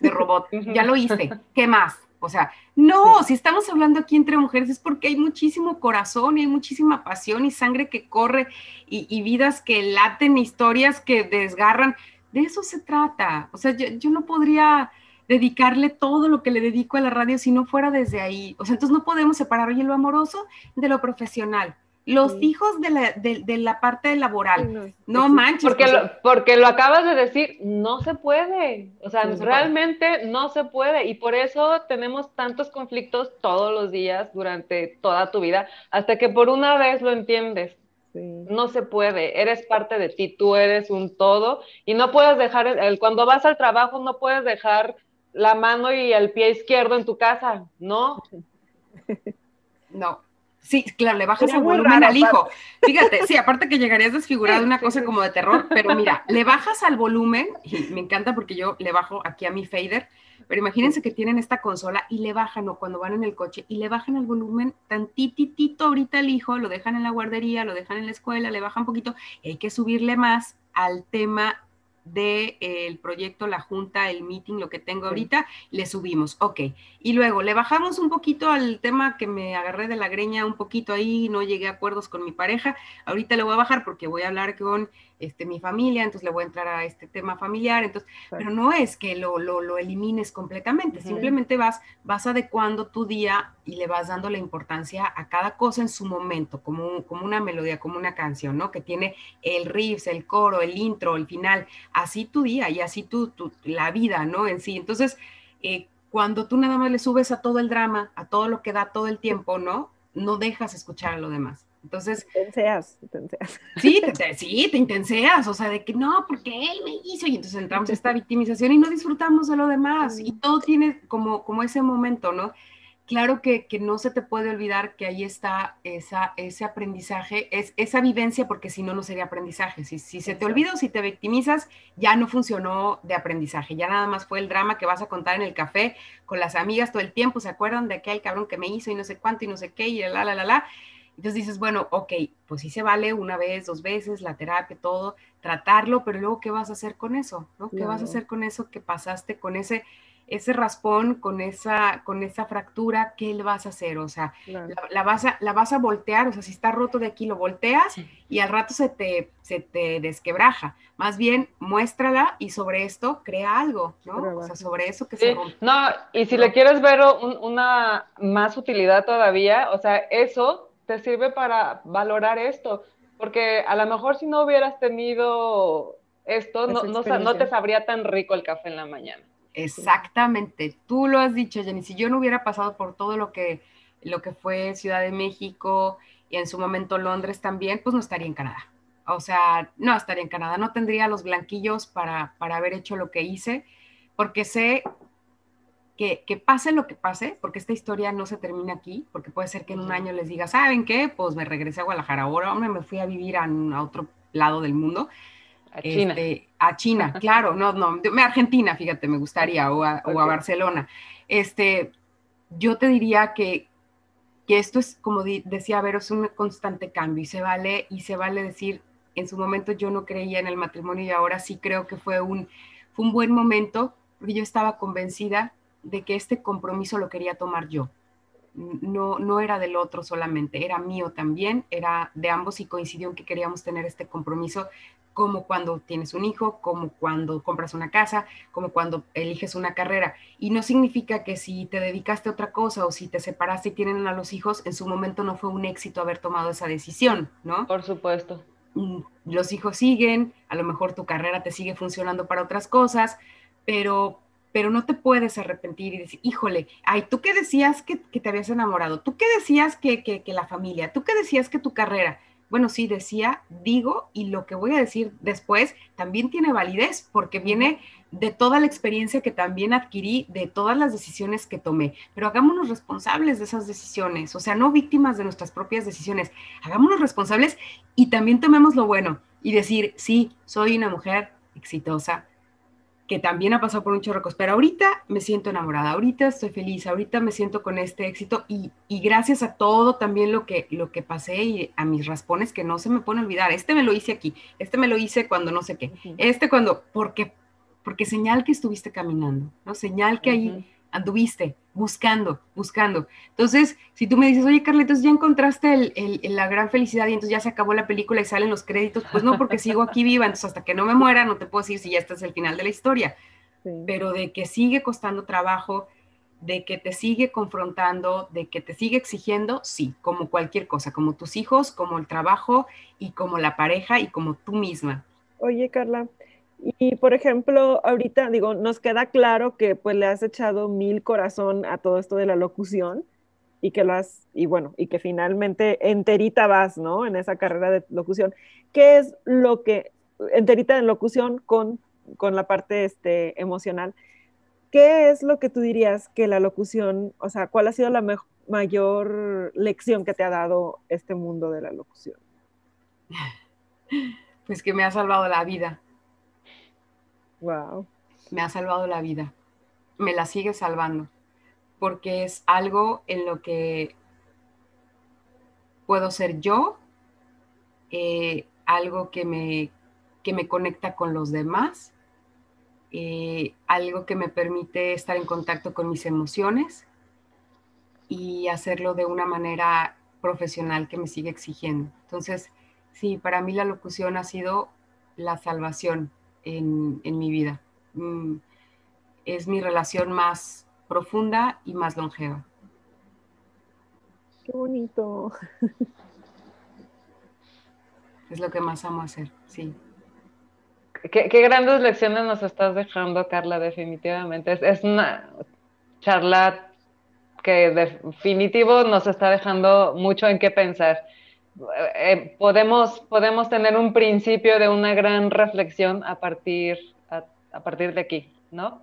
de robot. Ya lo hice. ¿Qué más? O sea, no, si estamos hablando aquí entre mujeres es porque hay muchísimo corazón y hay muchísima pasión y sangre que corre y, vidas que laten, historias que desgarran. De eso se trata. O sea, yo, no podría dedicarle todo lo que le dedico a la radio si no fuera desde ahí. O sea, entonces no podemos separar, oye, lo amoroso de lo profesional los hijos de la, de, la, parte laboral. No, manches. Porque, lo, porque lo acabas de decir, no se puede. O sea, realmente no se puede. Y por eso tenemos tantos conflictos todos los días durante toda tu vida, hasta que por una vez lo entiendes. No se puede, eres parte de ti, tú eres un todo y no puedes dejar, el, cuando vas al trabajo no puedes dejar la mano y el pie izquierdo en tu casa, ¿no? No, Sí, claro, le bajas el volumen al hijo. Fíjate, sí, aparte que llegarías desfigurado una cosa como de terror, pero mira, le bajas al volumen, y me encanta porque yo le bajo aquí a mi fader, pero imagínense que tienen esta consola y le bajan, o cuando van en el coche, y le bajan el volumen tantitito ahorita al hijo, lo dejan en la guardería, lo dejan en la escuela, le bajan un poquito, y hay que subirle más al tema del el proyecto, la junta, el meeting, lo que tengo ahorita, le subimos, ok. Y luego le bajamos un poquito al tema que me agarré de la greña un poquito ahí, no llegué a acuerdos con mi pareja. Ahorita le voy a bajar porque voy a hablar con este, mi familia, entonces le voy a entrar a este tema familiar, entonces, pero no es que lo, lo, elimines completamente, simplemente vas, vas adecuando tu día y le vas dando la importancia a cada cosa en su momento, como, como una melodía, como una canción, ¿no? Que tiene el riff, el coro, el intro, el final, así tu día y así tu, tu la vida, ¿no? En sí, entonces, eh, cuando tú nada más le subes a todo el drama, a todo lo que da todo el tiempo, ¿no? No dejas escuchar a lo demás. Entonces. Te intenseas, Sí, te, sí, te intenseas, o sea, de que no, porque él me hizo, y entonces entramos a esta victimización y no disfrutamos de lo demás, y todo tiene como, como ese momento, ¿no? Claro que, que, no se te puede olvidar que ahí está esa, ese aprendizaje, es, esa vivencia, porque si no, no sería aprendizaje. Si, si se te olvida o si te victimizas, ya no funcionó de aprendizaje, ya nada más fue el drama que vas a contar en el café con las amigas todo el tiempo, se acuerdan de aquel cabrón que me hizo y no sé cuánto y no sé qué, y la, la, la, la entonces dices, bueno, ok, pues sí se vale una vez, dos veces, la terapia, todo, tratarlo, pero luego, ¿qué vas a hacer con eso? ¿no? ¿Qué vas a hacer con eso que pasaste, con ese, ese raspón con esa, con esa fractura, ¿qué le vas a hacer? O sea, la, vas a, la vas a voltear, o sea, si está roto de aquí, lo volteas y al rato se te, se te desquebraja. Más bien, muéstrala y sobre esto crea algo, ¿no? O sea, sobre eso que se rompe. No, y si le quieres ver una más utilidad todavía, o sea, eso te sirve para valorar esto, porque a lo mejor si no hubieras tenido esto, no, no te sabría tan rico el café en la mañana. Exactamente, tú lo has dicho, Jenny. Si yo no hubiera pasado por todo lo que, lo que fue Ciudad de México y en su momento Londres también, pues no estaría en Canadá. O sea, no estaría en Canadá, no tendría los blanquillos para, para haber hecho lo que hice, porque sé que, que, pase lo que pase, porque esta historia no se termina aquí, porque puede ser que en un año les diga, ¿saben qué? Pues me regresé a Guadalajara, ahora me fui a vivir a, a otro lado del mundo a China. Este, a China, claro, no, no, a Argentina, fíjate, me gustaría, o a, Barcelona. Este, yo te diría que, que esto es, como decía Vero, es un constante cambio y se vale, y se vale decir, en su momento yo no creía en el matrimonio y ahora sí creo que fue un, fue un buen momento, porque yo estaba convencida de que este compromiso lo quería tomar yo. No, no era del otro solamente, era mío también, era de ambos y coincidió en que queríamos tener este compromiso como cuando tienes un hijo, como cuando compras una casa, como cuando eliges una carrera. Y no significa que si te dedicaste a otra cosa o si te separaste y tienen a los hijos, en su momento no fue un éxito haber tomado esa decisión, ¿no? Por supuesto. Mm, los hijos siguen, a lo mejor tu carrera te sigue funcionando para otras cosas, pero, pero no te puedes arrepentir y decir, híjole, ay, tú qué decías que, te habías enamorado, tú qué decías que, que, que la familia, tú qué decías que tu carrera bueno, sí, decía, digo, y lo que voy a decir después también tiene validez porque viene de toda la experiencia que también adquirí, de todas las decisiones que tomé. Pero hagámonos responsables de esas decisiones, o sea, no víctimas de nuestras propias decisiones, hagámonos responsables y también tomemos lo bueno y decir, sí, soy una mujer exitosa, que también ha pasado por un chorro pero ahorita me siento enamorada, ahorita estoy feliz, ahorita me siento con este éxito y, gracias a todo también lo que, lo que pasé y a mis raspones que no se me pueden olvidar, este me lo hice aquí, este me lo hice cuando no sé qué, este cuando, porque, porque señal que estuviste caminando, ¿no? Señal que ahí anduviste buscando, buscando. Entonces, si tú me dices, oye, Carlitos, ya encontraste la gran felicidad y entonces ya se acabó la película y salen los créditos, pues no, porque sigo aquí viva, entonces hasta que no me muera no te puedo decir si ya este es el final de la historia, pero de que sigue costando trabajo, de que te sigue confrontando, de que te sigue exigiendo, sí, como cualquier cosa, como tus hijos, como el trabajo y como la pareja y como tú misma. Oye, Carla, y por ejemplo, ahorita digo, nos queda claro que pues le has echado mil corazón a todo esto de la locución y que lo has, y bueno, y que finalmente enterita vas, ¿no? En esa carrera de locución. ¿Qué es lo que, enterita en locución con, con la parte este, emocional? ¿Qué es lo que tú dirías que la locución, o sea, cuál ha sido la mayor lección que te ha dado este mundo de la locución? Pues que me ha salvado la vida Wow. Me ha salvado la vida. Me la sigue salvando. Porque es algo en lo que puedo ser yo, eh, algo que me, que me conecta con los demás, eh, algo que me permite estar en contacto con mis emociones y hacerlo de una manera profesional que me sigue exigiendo. Entonces, sí, para mí la locución ha sido la salvación en, mi vida. Mm, es mi relación más profunda y más longeva. Qué bonito. Es lo que más amo hacer, sí. Qué, grandes lecciones nos estás dejando, Carla, definitivamente. Es, una charla que definitivo nos está dejando mucho en qué pensar. Eh, podemos, podemos tener un principio de una gran reflexión a partir, a, partir de aquí, ¿no?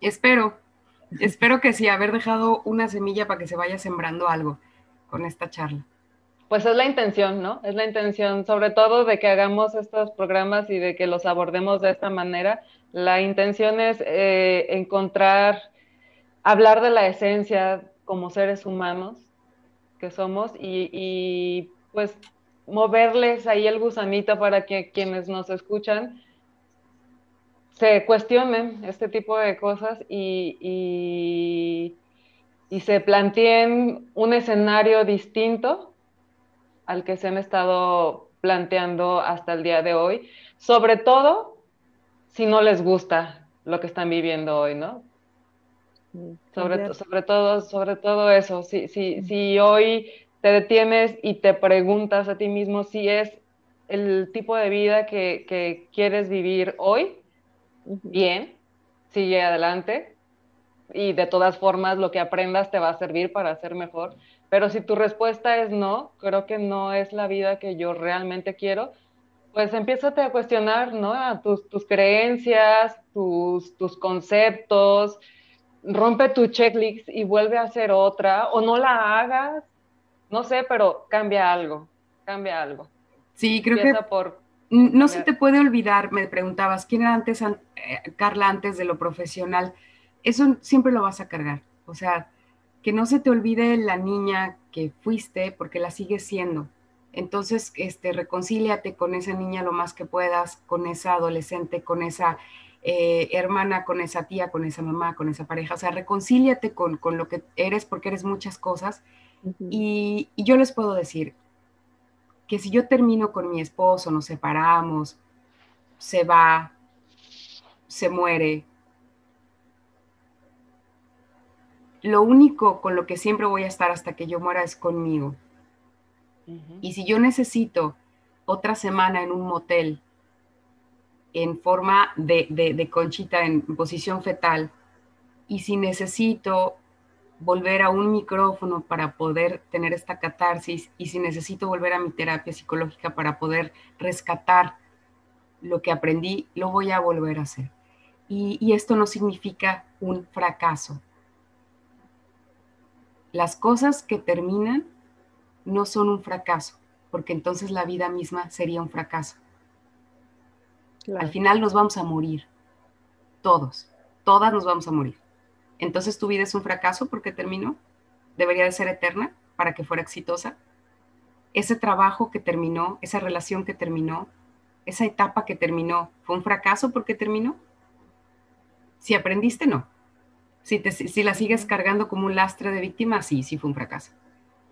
Espero, espero que sí, haber dejado una semilla para que se vaya sembrando algo con esta charla. Pues es la intención, ¿no? Es la intención, sobre todo de que hagamos estos programas y de que los abordemos de esta manera. La intención es eh, encontrar, hablar de la esencia como seres humanos, que somos y, pues moverles ahí el gusanito para que quienes nos escuchan se cuestionen este tipo de cosas y, y, se planteen un escenario distinto al que se han estado planteando hasta el día de hoy, sobre todo si no les gusta lo que están viviendo hoy, ¿no? Sobre, sobre, todo, sobre todo eso, si, si, si hoy te detienes y te preguntas a ti mismo si es el tipo de vida que, que quieres vivir hoy, bien, sigue adelante y de todas formas lo que aprendas te va a servir para ser mejor. Pero si tu respuesta es no, creo que no es la vida que yo realmente quiero, pues empiézate a cuestionar, ¿no? A tus, tus creencias, tus, tus conceptos, rompe tu checklist y vuelve a hacer otra, o no la hagas, no sé, pero cambia algo, cambia algo. Sí, creo que por no se te puede olvidar, me preguntabas, ¿quién era antes, eh, Carla, antes de lo profesional? Eso siempre lo vas a cargar. O sea, que no se te olvide la niña que fuiste porque la sigues siendo. Entonces, este, reconcíliate con esa niña lo más que puedas, con esa adolescente, con esa eh, hermana, con esa tía, con esa mamá, con esa pareja. O sea, reconcíliate con, lo que eres porque eres muchas cosas. y, y yo les puedo decir, que si yo termino con mi esposo, nos separamos, se va, se muere, lo único con lo que siempre voy a estar hasta que yo muera es conmigo. Y si yo necesito otra semana en un motel en forma de, de, conchita en posición fetal, y si necesito volver a un micrófono para poder tener esta catarsis y si necesito volver a mi terapia psicológica para poder rescatar lo que aprendí, lo voy a volver a hacer. Y, esto no significa un fracaso. Las cosas que terminan no son un fracaso, porque entonces la vida misma sería un fracaso. Al final nos vamos a morir, todos, todas nos vamos a morir entonces tu vida es un fracaso porque terminó, debería de ser eterna para que fuera exitosa. Ese trabajo que terminó, esa relación que terminó, esa etapa que terminó, ¿fue un fracaso porque terminó? Si aprendiste, no. Si, si la sigues cargando como un lastre de víctima, sí, sí fue un fracaso.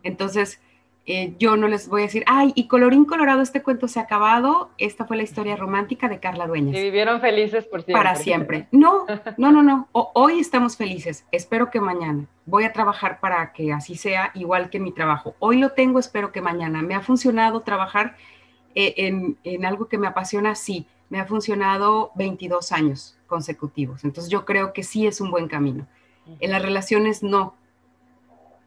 Entonces, eh, yo no les voy a decir, ay, y colorín colorado, este cuento se ha acabado, esta fue la historia romántica de Carla Dueñas. Y vivieron felices por siempre. Para siempre. No, no, no, no. hoy estamos felices, espero que mañana. Voy a trabajar para que así sea, igual que mi trabajo. Hoy lo tengo, espero que mañana. ¿Me ha funcionado trabajar eh, en, en algo que me apasiona? Sí, me ha funcionado 22 años consecutivos. Entonces yo creo que sí es un buen camino. En las relaciones no.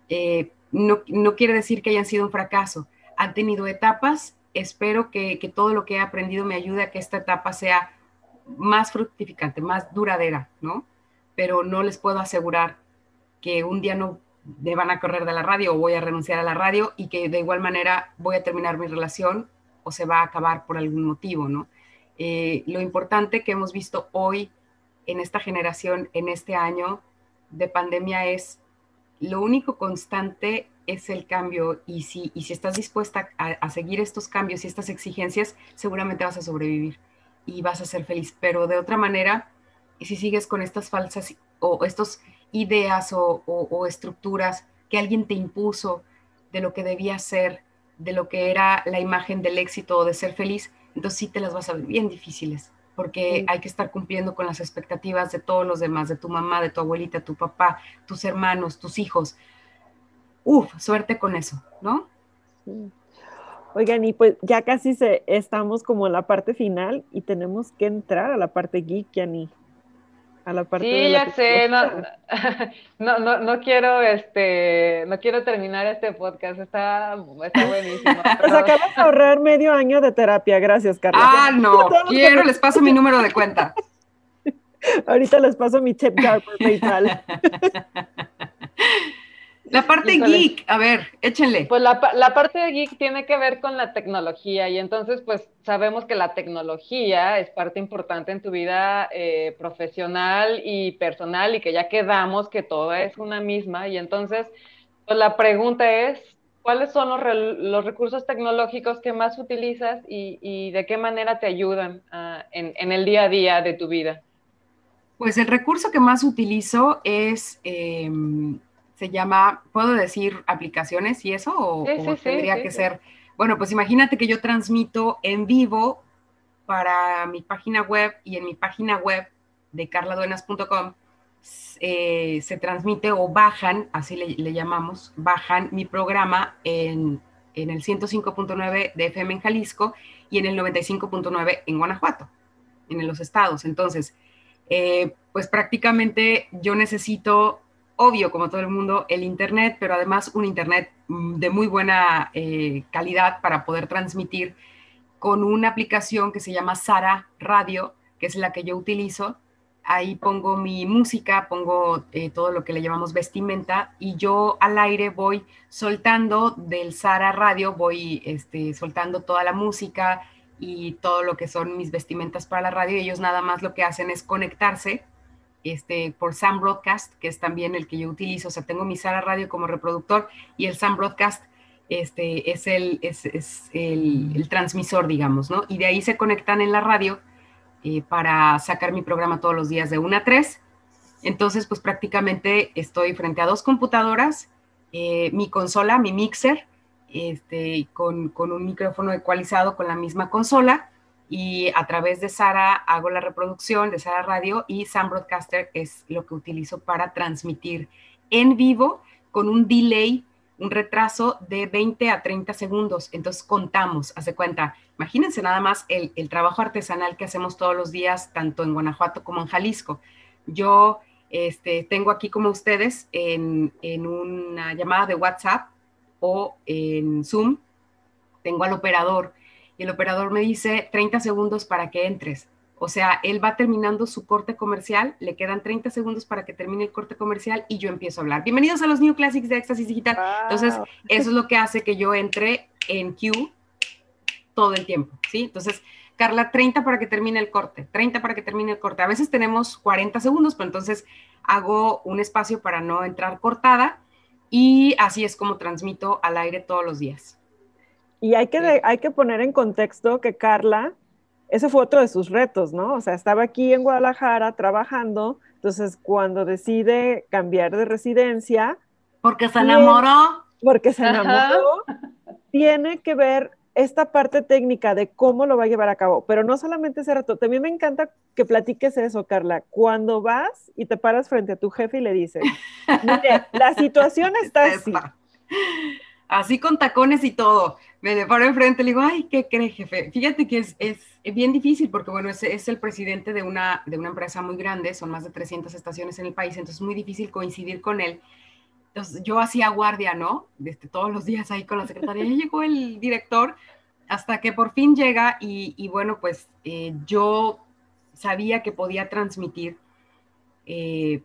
Eh, no, quiere decir que hayan sido un fracaso. Han tenido etapas. Espero que, todo lo que he aprendido me ayude a que esta etapa sea más fructificante, más duradera, ¿no? Pero no les puedo asegurar que un día no me van a correr de la radio o voy a renunciar a la radio y que de igual manera voy a terminar mi relación o se va a acabar por algún motivo, ¿no? Eh, lo importante que hemos visto hoy en esta generación, en este año de pandemia es lo único constante es el cambio y si, y si estás dispuesta a, seguir estos cambios y estas exigencias, seguramente vas a sobrevivir y vas a ser feliz. Pero de otra manera, si sigues con estas falsas o estas ideas o, estructuras que alguien te impuso de lo que debía ser, de lo que era la imagen del éxito o de ser feliz, entonces sí te las vas a ver bien difíciles porque hay que estar cumpliendo con las expectativas de todos los demás, de tu mamá, de tu abuelita, tu papá, tus hermanos, tus hijos. Uf, suerte con eso, ¿no? Oigan, y pues ya casi se, estamos como en la parte final y tenemos que entrar a la parte geek, Yani a la parte sí, ya sé, no, no, no, quiero, este, no quiero terminar este podcast, está, está buenísimo. Nos acabas de ahorrar medio año de terapia, gracias, Carla. Ah, no, quiero, les paso mi número de cuenta. Ahorita les paso mi chip jar por PayPal. La parte geek, a ver, échenle. Pues la, parte de geek tiene que ver con la tecnología y entonces pues sabemos que la tecnología es parte importante en tu vida eh, profesional y personal y que ya quedamos que todo es una misma y entonces pues la pregunta es, ¿cuáles son los, recursos tecnológicos que más utilizas y, de qué manera te ayudan ah, en, en el día a día de tu vida? Pues el recurso que más utilizo es, em, se llama, ¿puedo decir aplicaciones y eso? ¿O, tendría que ser? Bueno, pues imagínate que yo transmito en vivo para mi página web y en mi página web de carladuenas.com eh, se transmite o bajan, así le, llamamos, bajan mi programa en, en el 105.9 de FM en Jalisco y en el 95.9 en Guanajuato, en los estados. Entonces, eh, pues prácticamente yo necesito, obvio, como todo el mundo, el Internet, pero además un Internet mm, de muy buena eh, calidad para poder transmitir con una aplicación que se llama Sara Radio, que es la que yo utilizo. Ahí pongo mi música, pongo eh, todo lo que le llamamos vestimenta y yo al aire voy soltando del Sara Radio, voy este, soltando toda la música, y todo lo que son mis vestimentas para la radio. Ellos nada más lo que hacen es conectarse este, por Sam Broadcast, que es también el que yo utilizo. O sea, tengo mi Sara Radio como reproductor y el Sam Broadcast este, es, el, es, el, transmisor, digamos, ¿no? Y de ahí se conectan en la radio eh, para sacar mi programa todos los días de 1 a 3. Entonces, pues prácticamente estoy frente a dos computadoras, eh, mi consola, mi mixer, este, con, un micrófono ecualizado con la misma consola y a través de Sara hago la reproducción de Sara Radio y Sam Broadcaster es lo que utilizo para transmitir en vivo con un delay, un retraso de 20 a 30 segundos. Entonces contamos, hace cuenta, imagínense nada más el, trabajo artesanal que hacemos todos los días, tanto en Guanajuato como en Jalisco. Yo este, tengo aquí como ustedes en, en una llamada de WhatsApp o en Zoom, tengo al operador y el operador me dice 30 segundos para que entres. O sea, él va terminando su corte comercial, le quedan 30 segundos para que termine el corte comercial y yo empiezo a hablar. Bienvenidos a los New Classics de Éxtasis Digital. Entonces, eso es lo que hace que yo entre en queue todo el tiempo, ¿sí? Entonces, Carla, 30 para que termine el corte, 30 para que termine el corte. A veces tenemos 40 segundos, pero entonces hago un espacio para no entrar cortada y así es como transmito al aire todos los días. Y hay que, hay que poner en contexto que Carla, ese fue otro de sus retos, ¿no? O sea, estaba aquí en Guadalajara trabajando, entonces cuando decide cambiar de residencia... Porque se enamoró. Porque se enamoró, tiene que ver esta parte técnica de cómo lo va a llevar a cabo, pero no solamente ese rato, también me encanta que platiques eso, Carla, cuando vas y te paras frente a tu jefe y le dices, mire, la situación está así. Así con tacones y todo. Me paro enfrente y le digo, ay, ¿qué cree, jefe? Fíjate que es, es bien difícil porque, bueno, es, es, el presidente de una, de una empresa muy grande, son más de 300 estaciones en el país, entonces es muy difícil coincidir con él. Entonces yo hacía guardia, ¿no? Desde todos los días ahí con la secretaria. Y llegó el director hasta que por fin llega y, bueno, pues eh, yo sabía que podía transmitir eh,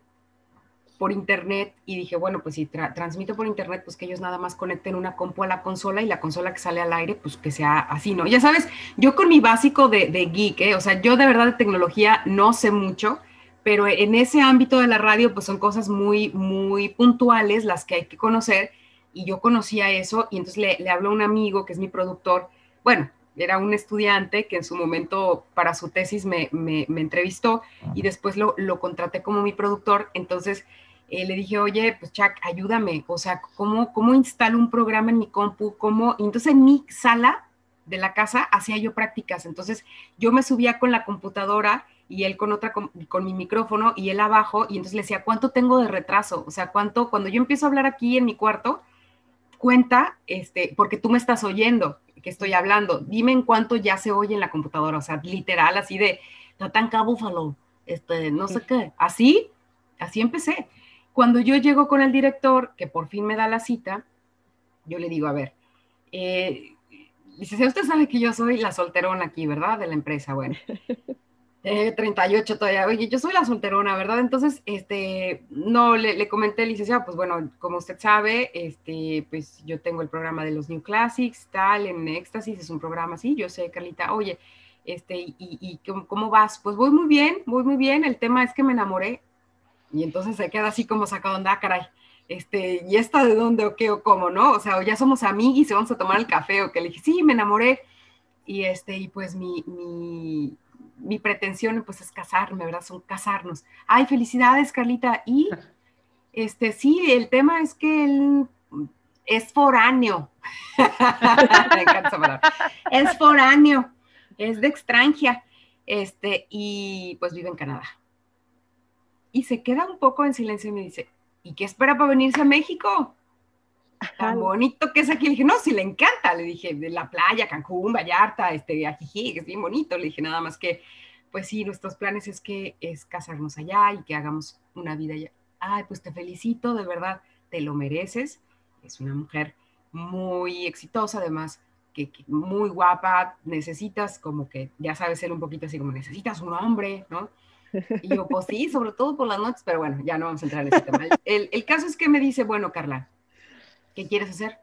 por internet y dije, bueno, pues si transmito por internet, pues que ellos nada más conecten una compu a la consola y la consola que sale al aire, pues que sea así, ¿no? Ya sabes, yo con mi básico de, de geek, ¿eh? o sea, yo de verdad de tecnología no sé mucho, pero en ese ámbito de la radio, pues son cosas muy, muy puntuales las que hay que conocer. Y yo conocía eso y entonces le, le habló a un amigo que es mi productor. Bueno, era un estudiante que en su momento para su tesis me, me, entrevistó y después lo, lo, contraté como mi productor. Entonces eh, le dije, oye, pues Chuck, ayúdame. O sea, ¿cómo, cómo instalo un programa en mi compu? ¿Cómo? Y entonces en mi sala de la casa hacía yo prácticas. Entonces yo me subía con la computadora y él con otra, con, mi micrófono y él abajo, y entonces le decía, ¿cuánto tengo de retraso? O sea, ¿cuánto, cuando yo empiezo a hablar aquí en mi cuarto, cuenta, este, porque tú me estás oyendo, que estoy hablando, dime en cuánto ya se oye en la computadora, o sea, literal, así de, Tatanca Búfalo, este, no sé qué, así, así empecé. Cuando yo llego con el director, que por fin me da la cita, yo le digo, a ver, eh, dice, usted sabe que yo soy la solterona aquí, ¿verdad? De la empresa, bueno. Eh, 38 todavía. Oye, yo soy la solterona, ¿verdad? Entonces, este, no, le, le comenté, licenciado, pues bueno, como usted sabe, este, pues yo tengo el programa de los New Classics, tal, en Éxtasis, es un programa así, yo sé, Carlita, oye, este, y, y ¿cómo, vas? Pues voy muy bien, voy muy bien, el tema es que me enamoré, y entonces se queda así como sacado, anda, caray, este, ¿y esta de dónde o qué o cómo, no? O sea, o ya somos amigos y vamos a tomar el café, o que le dije, sí, me enamoré, y este, y pues mi, mi mi pretensión pues es casarme, ¿verdad? Son casarnos. Ay, felicidades, Carlita. Y este, sí, el tema es que él es foráneo. Me encanta Es foráneo, es de extranjia, este, y pues vive en Canadá. Y se queda un poco en silencio y me dice, ¿y qué espera para venirse a México? Tan bonito que es aquí. Le dije, no, si le encanta. Le dije, de la playa, Cancún, Vallarta, este, Ajijí, que es bien bonito. Le dije, nada más que, pues sí, nuestros planes es que es casarnos allá y que hagamos una vida allá. Ay, pues te felicito, de verdad, te lo mereces. Es una mujer muy exitosa, además, que, muy guapa. Necesitas como que, ya sabes, ser un poquito así como necesitas un hombre, ¿no? Y yo, pues sí, sobre todo por las noches, pero bueno, ya no vamos a entrar en ese tema. El, el caso es que me dice, bueno, Carla, ¿qué quieres hacer?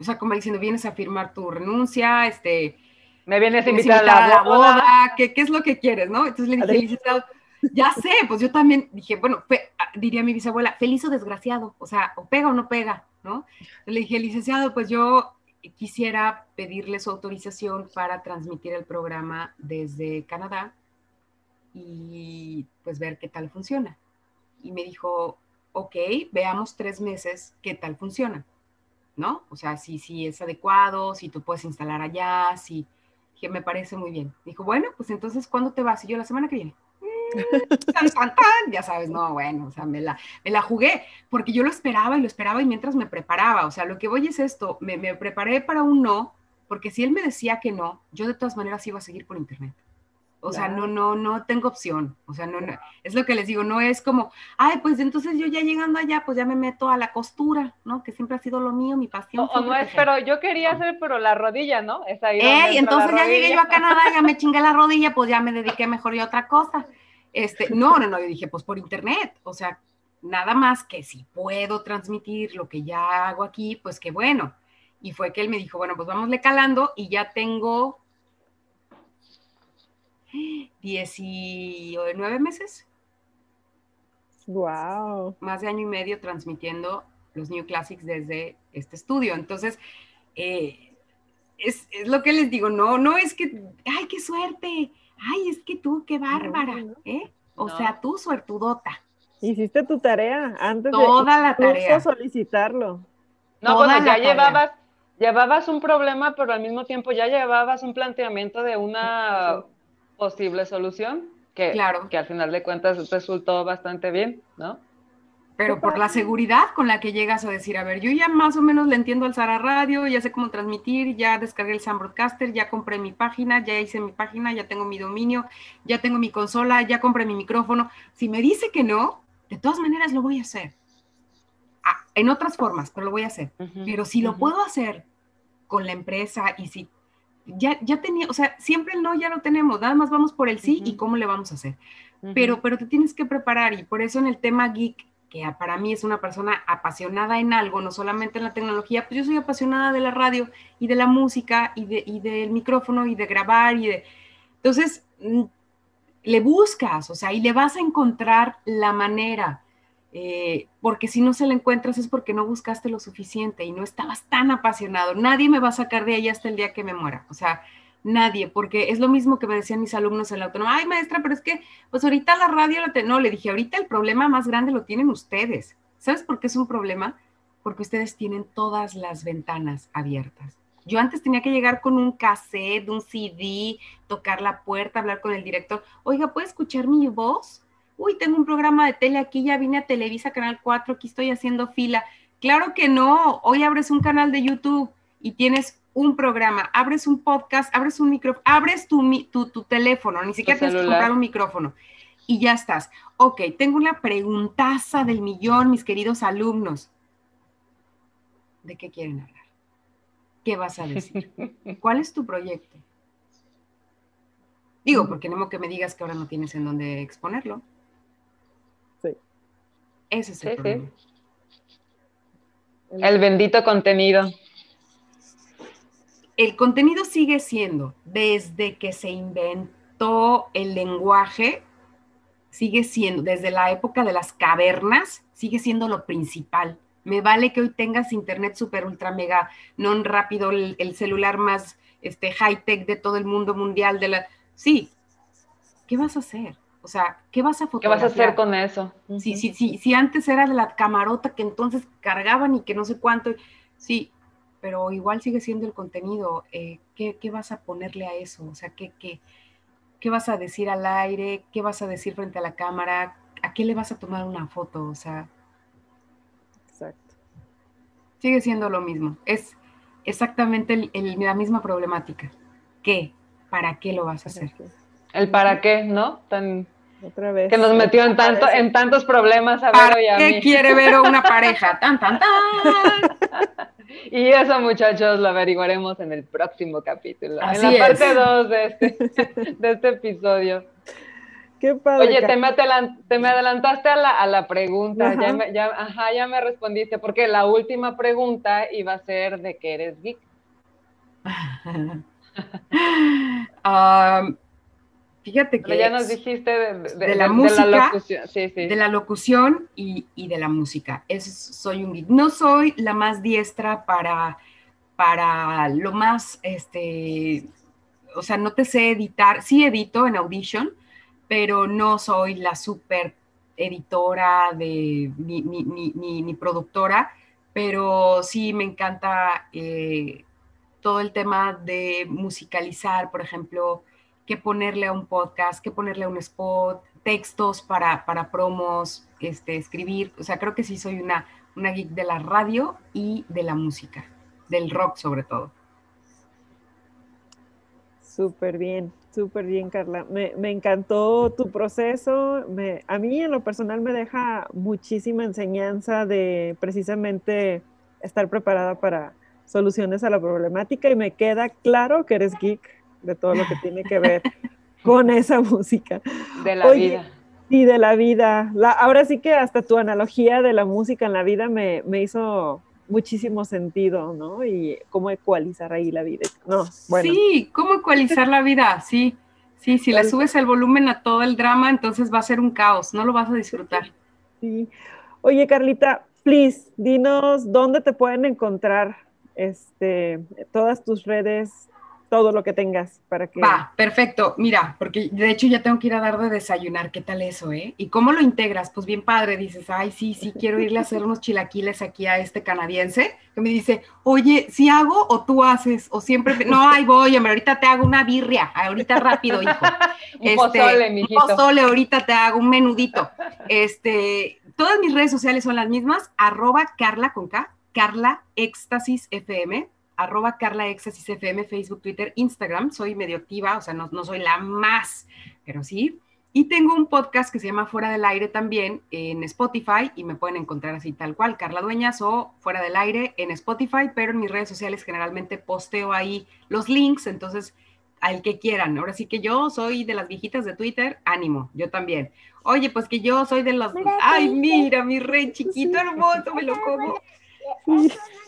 O sea, como diciendo, vienes a firmar tu renuncia, este... Me vienes a invitar, a la, boda, ¿Qué, es lo que quieres, no? Entonces le dije, licenciado, ya sé, pues yo también dije, bueno, ah, diría mi bisabuela, feliz o desgraciado, o sea, o pega o no pega, ¿no? Le dije, licenciado, pues yo quisiera pedirle su autorización para transmitir el programa desde Canadá y pues ver qué tal funciona. Y me dijo, ok, veamos tres meses qué tal funciona, ¿no? O sea, si, si es adecuado, si tú puedes instalar allá, si, que me parece muy bien. Dijo, bueno, pues entonces, ¿cuándo te vas? Y yo, la semana que viene. Mm, ya sabes, no, bueno, o sea, me la, me la jugué, porque yo lo esperaba y lo esperaba y mientras me preparaba, o sea, lo que voy es esto, me, me preparé para un no, porque si él me decía que no, yo de todas maneras iba a seguir por internet. O sea, no, no, no tengo opción. O sea, no, no, es lo que les digo, no es como, ay, pues entonces yo ya llegando allá, pues ya me meto a la costura, ¿no? Que siempre ha sido lo mío, mi pasión. O, no es, pero yo quería hacer, pero la rodilla, ¿no? Es ahí Ey, entonces ya llegué yo a Canadá, ya me chingué la rodilla, pues ya me dediqué mejor a otra cosa. Este, no, no, no, yo dije, pues por internet, o sea, nada más que si puedo transmitir lo que ya hago aquí, pues qué bueno. Y fue que él me dijo, bueno, pues vámosle calando y ya tengo 19 meses. Wow. Más de año y medio transmitiendo los New Classics desde este estudio. Entonces, eh, es, lo que les digo, no, no es que, ay, qué suerte, ay, es que tú, qué bárbara, ¿eh? O sea, tú suertudota. Hiciste tu tarea antes Toda de la tarea. solicitarlo. No, bueno, ya llevabas, llevabas un problema, pero al mismo tiempo ya llevabas un planteamiento de una posible solución, que, claro. que al final de cuentas resultó bastante bien, ¿no? Pero por la seguridad con la que llegas a decir, a ver, yo ya más o menos le entiendo al Sara Radio, ya sé cómo transmitir, ya descargué el Sam Broadcaster, ya compré mi página, ya hice mi página, ya tengo mi dominio, ya tengo mi consola, ya compré mi micrófono. Si me dice que no, de todas maneras lo voy a hacer. Ah, en otras formas, pero lo voy a hacer. pero si lo puedo hacer con la empresa y si ya, ya tenía, o sea, siempre el no ya lo tenemos, nada más vamos por el sí y cómo le vamos a hacer. pero, pero te tienes que preparar y por eso en el tema geek, que para mí es una persona apasionada en algo, no solamente en la tecnología, pues yo soy apasionada de la radio y de la música y, de, y del micrófono y de grabar y de... Entonces, mm, le buscas, o sea, y le vas a encontrar la manera. Eh, porque si no se la encuentras es porque no buscaste lo suficiente y no estabas tan apasionado. Nadie me va a sacar de ahí hasta el día que me muera. O sea, nadie, porque es lo mismo que me decían mis alumnos en la autónoma. Ay, maestra, pero es que, pues ahorita la radio, la no, le dije, ahorita el problema más grande lo tienen ustedes. ¿Sabes por qué es un problema? Porque ustedes tienen todas las ventanas abiertas. Yo antes tenía que llegar con un cassette, un CD, tocar la puerta, hablar con el director. Oiga, ¿puede escuchar mi voz? Uy, tengo un programa de tele aquí, ya vine a Televisa Canal 4, aquí estoy haciendo fila. Claro que no, hoy abres un canal de YouTube y tienes un programa, abres un podcast, abres un micrófono, abres tu, tu, teléfono, ni siquiera tienes que comprar un micrófono y ya estás. Ok, tengo una preguntaza del millón, mis queridos alumnos. ¿De qué quieren hablar? ¿Qué vas a decir? ¿Cuál es tu proyecto? Digo, porque no que me digas que ahora no tienes en dónde exponerlo. Ese es el El bendito contenido. El contenido sigue siendo, desde que se inventó el lenguaje, sigue siendo, desde la época de las cavernas, sigue siendo lo principal. Me vale que hoy tengas internet super ultra mega non rápido, el, celular más este, high tech de todo el mundo mundial, de la, sí, ¿qué vas a hacer? O sea, ¿qué vas a fotografiar? ¿Qué vas a hacer con eso? Sí, sí, sí, si antes era de la camarota que entonces cargaban y que no sé cuánto, sí, pero igual sigue siendo el contenido. Eh, ¿qué, vas a ponerle a eso? O sea, ¿qué, qué, qué vas a decir al aire? ¿Qué vas a decir frente a la cámara? ¿A qué le vas a tomar una foto? O sea, Exacto. sigue siendo lo mismo. Es exactamente la misma problemática. ¿Qué? ¿Para qué lo vas a hacer? El para qué, ¿no? Tan, Otra vez. Que nos metió en, tanto, en tantos problemas a Vero y a qué quiere ver una pareja? Tan, tan, tan. Y eso, muchachos, lo averiguaremos en el próximo capítulo, en la parte 2 de este, de este episodio. Qué padre. Oye, te me, te me, adelantaste a la, a la pregunta, ya me, ya, ajá, ya me respondiste, porque la última pregunta iba a ser de qué eres geek. um, Fíjate que... ya nos dijiste de, la música, locución. de la locución y, de la música. soy un No soy la más diestra para, para lo más, este, o sea, no te sé editar. Sí edito en Audition, pero no soy la super editora de, ni, productora, pero sí me encanta eh, todo el tema de musicalizar, por ejemplo, qué ponerle a un podcast, qué ponerle a un spot, textos para, para promos, este, escribir. O sea, creo que sí soy una, una geek de la radio y de la música, del rock sobre todo. Súper bien, súper bien, Carla. Me, encantó tu proceso. A mí en lo personal me deja muchísima enseñanza de precisamente estar preparada para soluciones a la problemática y me queda claro que eres geek de todo lo que tiene que ver con esa música. De la vida. Sí, de la vida. La, ahora sí que hasta tu analogía de la música en la vida me, me hizo muchísimo sentido, ¿no? Y cómo ecualizar ahí la vida. No, bueno. Sí, cómo ecualizar la vida, sí. Sí, si le subes el volumen a todo el drama, entonces va a ser un caos, no lo vas a disfrutar. Sí. Oye, Carlita, please, dinos dónde te pueden encontrar este, todas tus redes, todo lo que tengas para que... Va, perfecto. Mira, porque de hecho ya tengo que ir a dar de desayunar. ¿Qué tal eso, eh? ¿Y cómo lo integras? Pues bien padre, dices, ay, sí, sí, quiero irle a hacer unos chilaquiles aquí a este canadiense, que me dice, oye, ¿si hago o tú haces? O siempre, no, ay, voy, hombre, ahorita te hago una birria, ahorita rápido, hijo. un este, pozole, mijito. Un pozole, ahorita te hago un menudito. Este, todas mis redes sociales son las mismas, arroba Carla con K, Carla Éxtasis FM arroba Carla FM, Facebook, Twitter, Instagram. Soy medio activa, o sea, no, no soy la más, pero sí. Y tengo un podcast que se llama Fuera del Aire también en Spotify y me pueden encontrar así tal cual, Carla Dueñas o Fuera del Aire en Spotify, pero en mis redes sociales generalmente posteo ahí los links, entonces al que quieran. Ahora sí que yo soy de las viejitas de Twitter, ánimo, yo también. Oye, pues que yo soy de los... Ay, mira, mi rey chiquito hermoso, me lo como.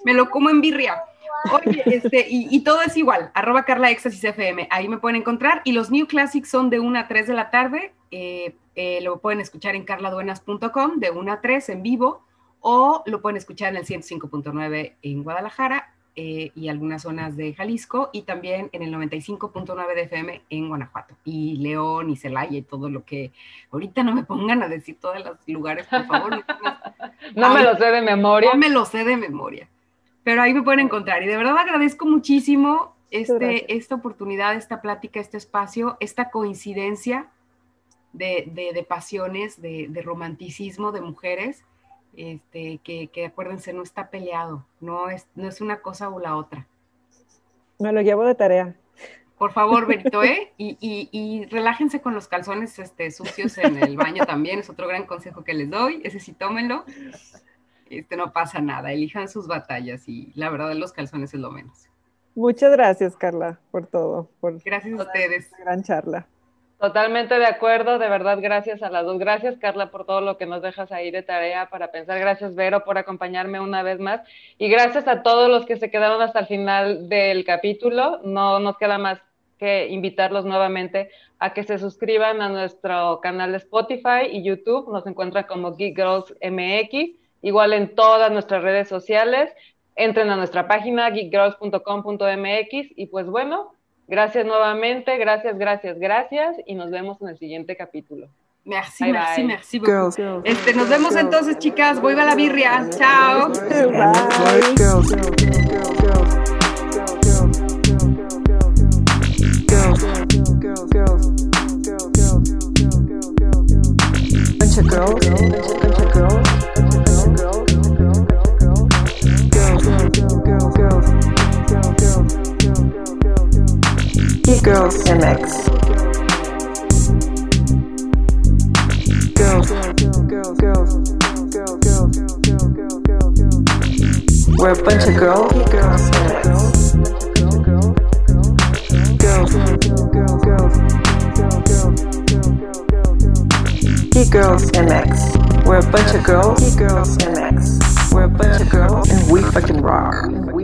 Me lo como en birria. Oye, este, y, todo es igual, arroba Carla Éxtasis FM, ahí me pueden encontrar. Y los New Classics son de 1 a 3 de la tarde, eh, eh, lo pueden escuchar en carladuenas.com, de 1 a 3 en vivo, o lo pueden escuchar en el 105.9 en Guadalajara eh, y algunas zonas de Jalisco, y también en el 95.9 de FM en Guanajuato, y León y Celaya y todo lo que... Ahorita no me pongan a decir todos los lugares, por favor. no me lo sé de memoria. No me lo sé de memoria pero ahí me pueden encontrar. Y de verdad agradezco muchísimo este, esta oportunidad, esta plática, este espacio, esta coincidencia de, pasiones, de, romanticismo de mujeres, este, que, acuérdense, no está peleado, no es, no es una cosa o la otra. Me lo llevo de tarea. Por favor, Berito, ¿eh? Y, y, relájense con los calzones este, sucios en el baño también, es otro gran consejo que les doy, ese sí tómenlo este, no pasa nada, elijan sus batallas y la verdad los calzones es lo menos. Muchas gracias, Carla, por todo. Por gracias a ustedes. Gran charla. Totalmente de acuerdo, de verdad, gracias a las dos. Gracias, Carla, por todo lo que nos dejas ahí de tarea para pensar. Gracias, Vero, por acompañarme una vez más. Y gracias a todos los que se quedaron hasta el final del capítulo. No nos queda más que invitarlos nuevamente a que se suscriban a nuestro canal de Spotify y YouTube. Nos encuentran como Geek Girls MX igual en todas nuestras redes sociales. Entren a nuestra página geekgirls.com.mx y pues bueno, Gracias nuevamente, gracias, gracias, gracias y nos vemos en el siguiente capítulo. Merci, merci, merci beaucoup. este, nos vemos entonces, chicas. Voy a la birria. Chao. Girls MX. We're a bunch of girls. Girl, girl, girl, girls Girls MX. We're a bunch of girls. Girls MX. We're a bunch of girls, and we fucking rock. And we fucking rock.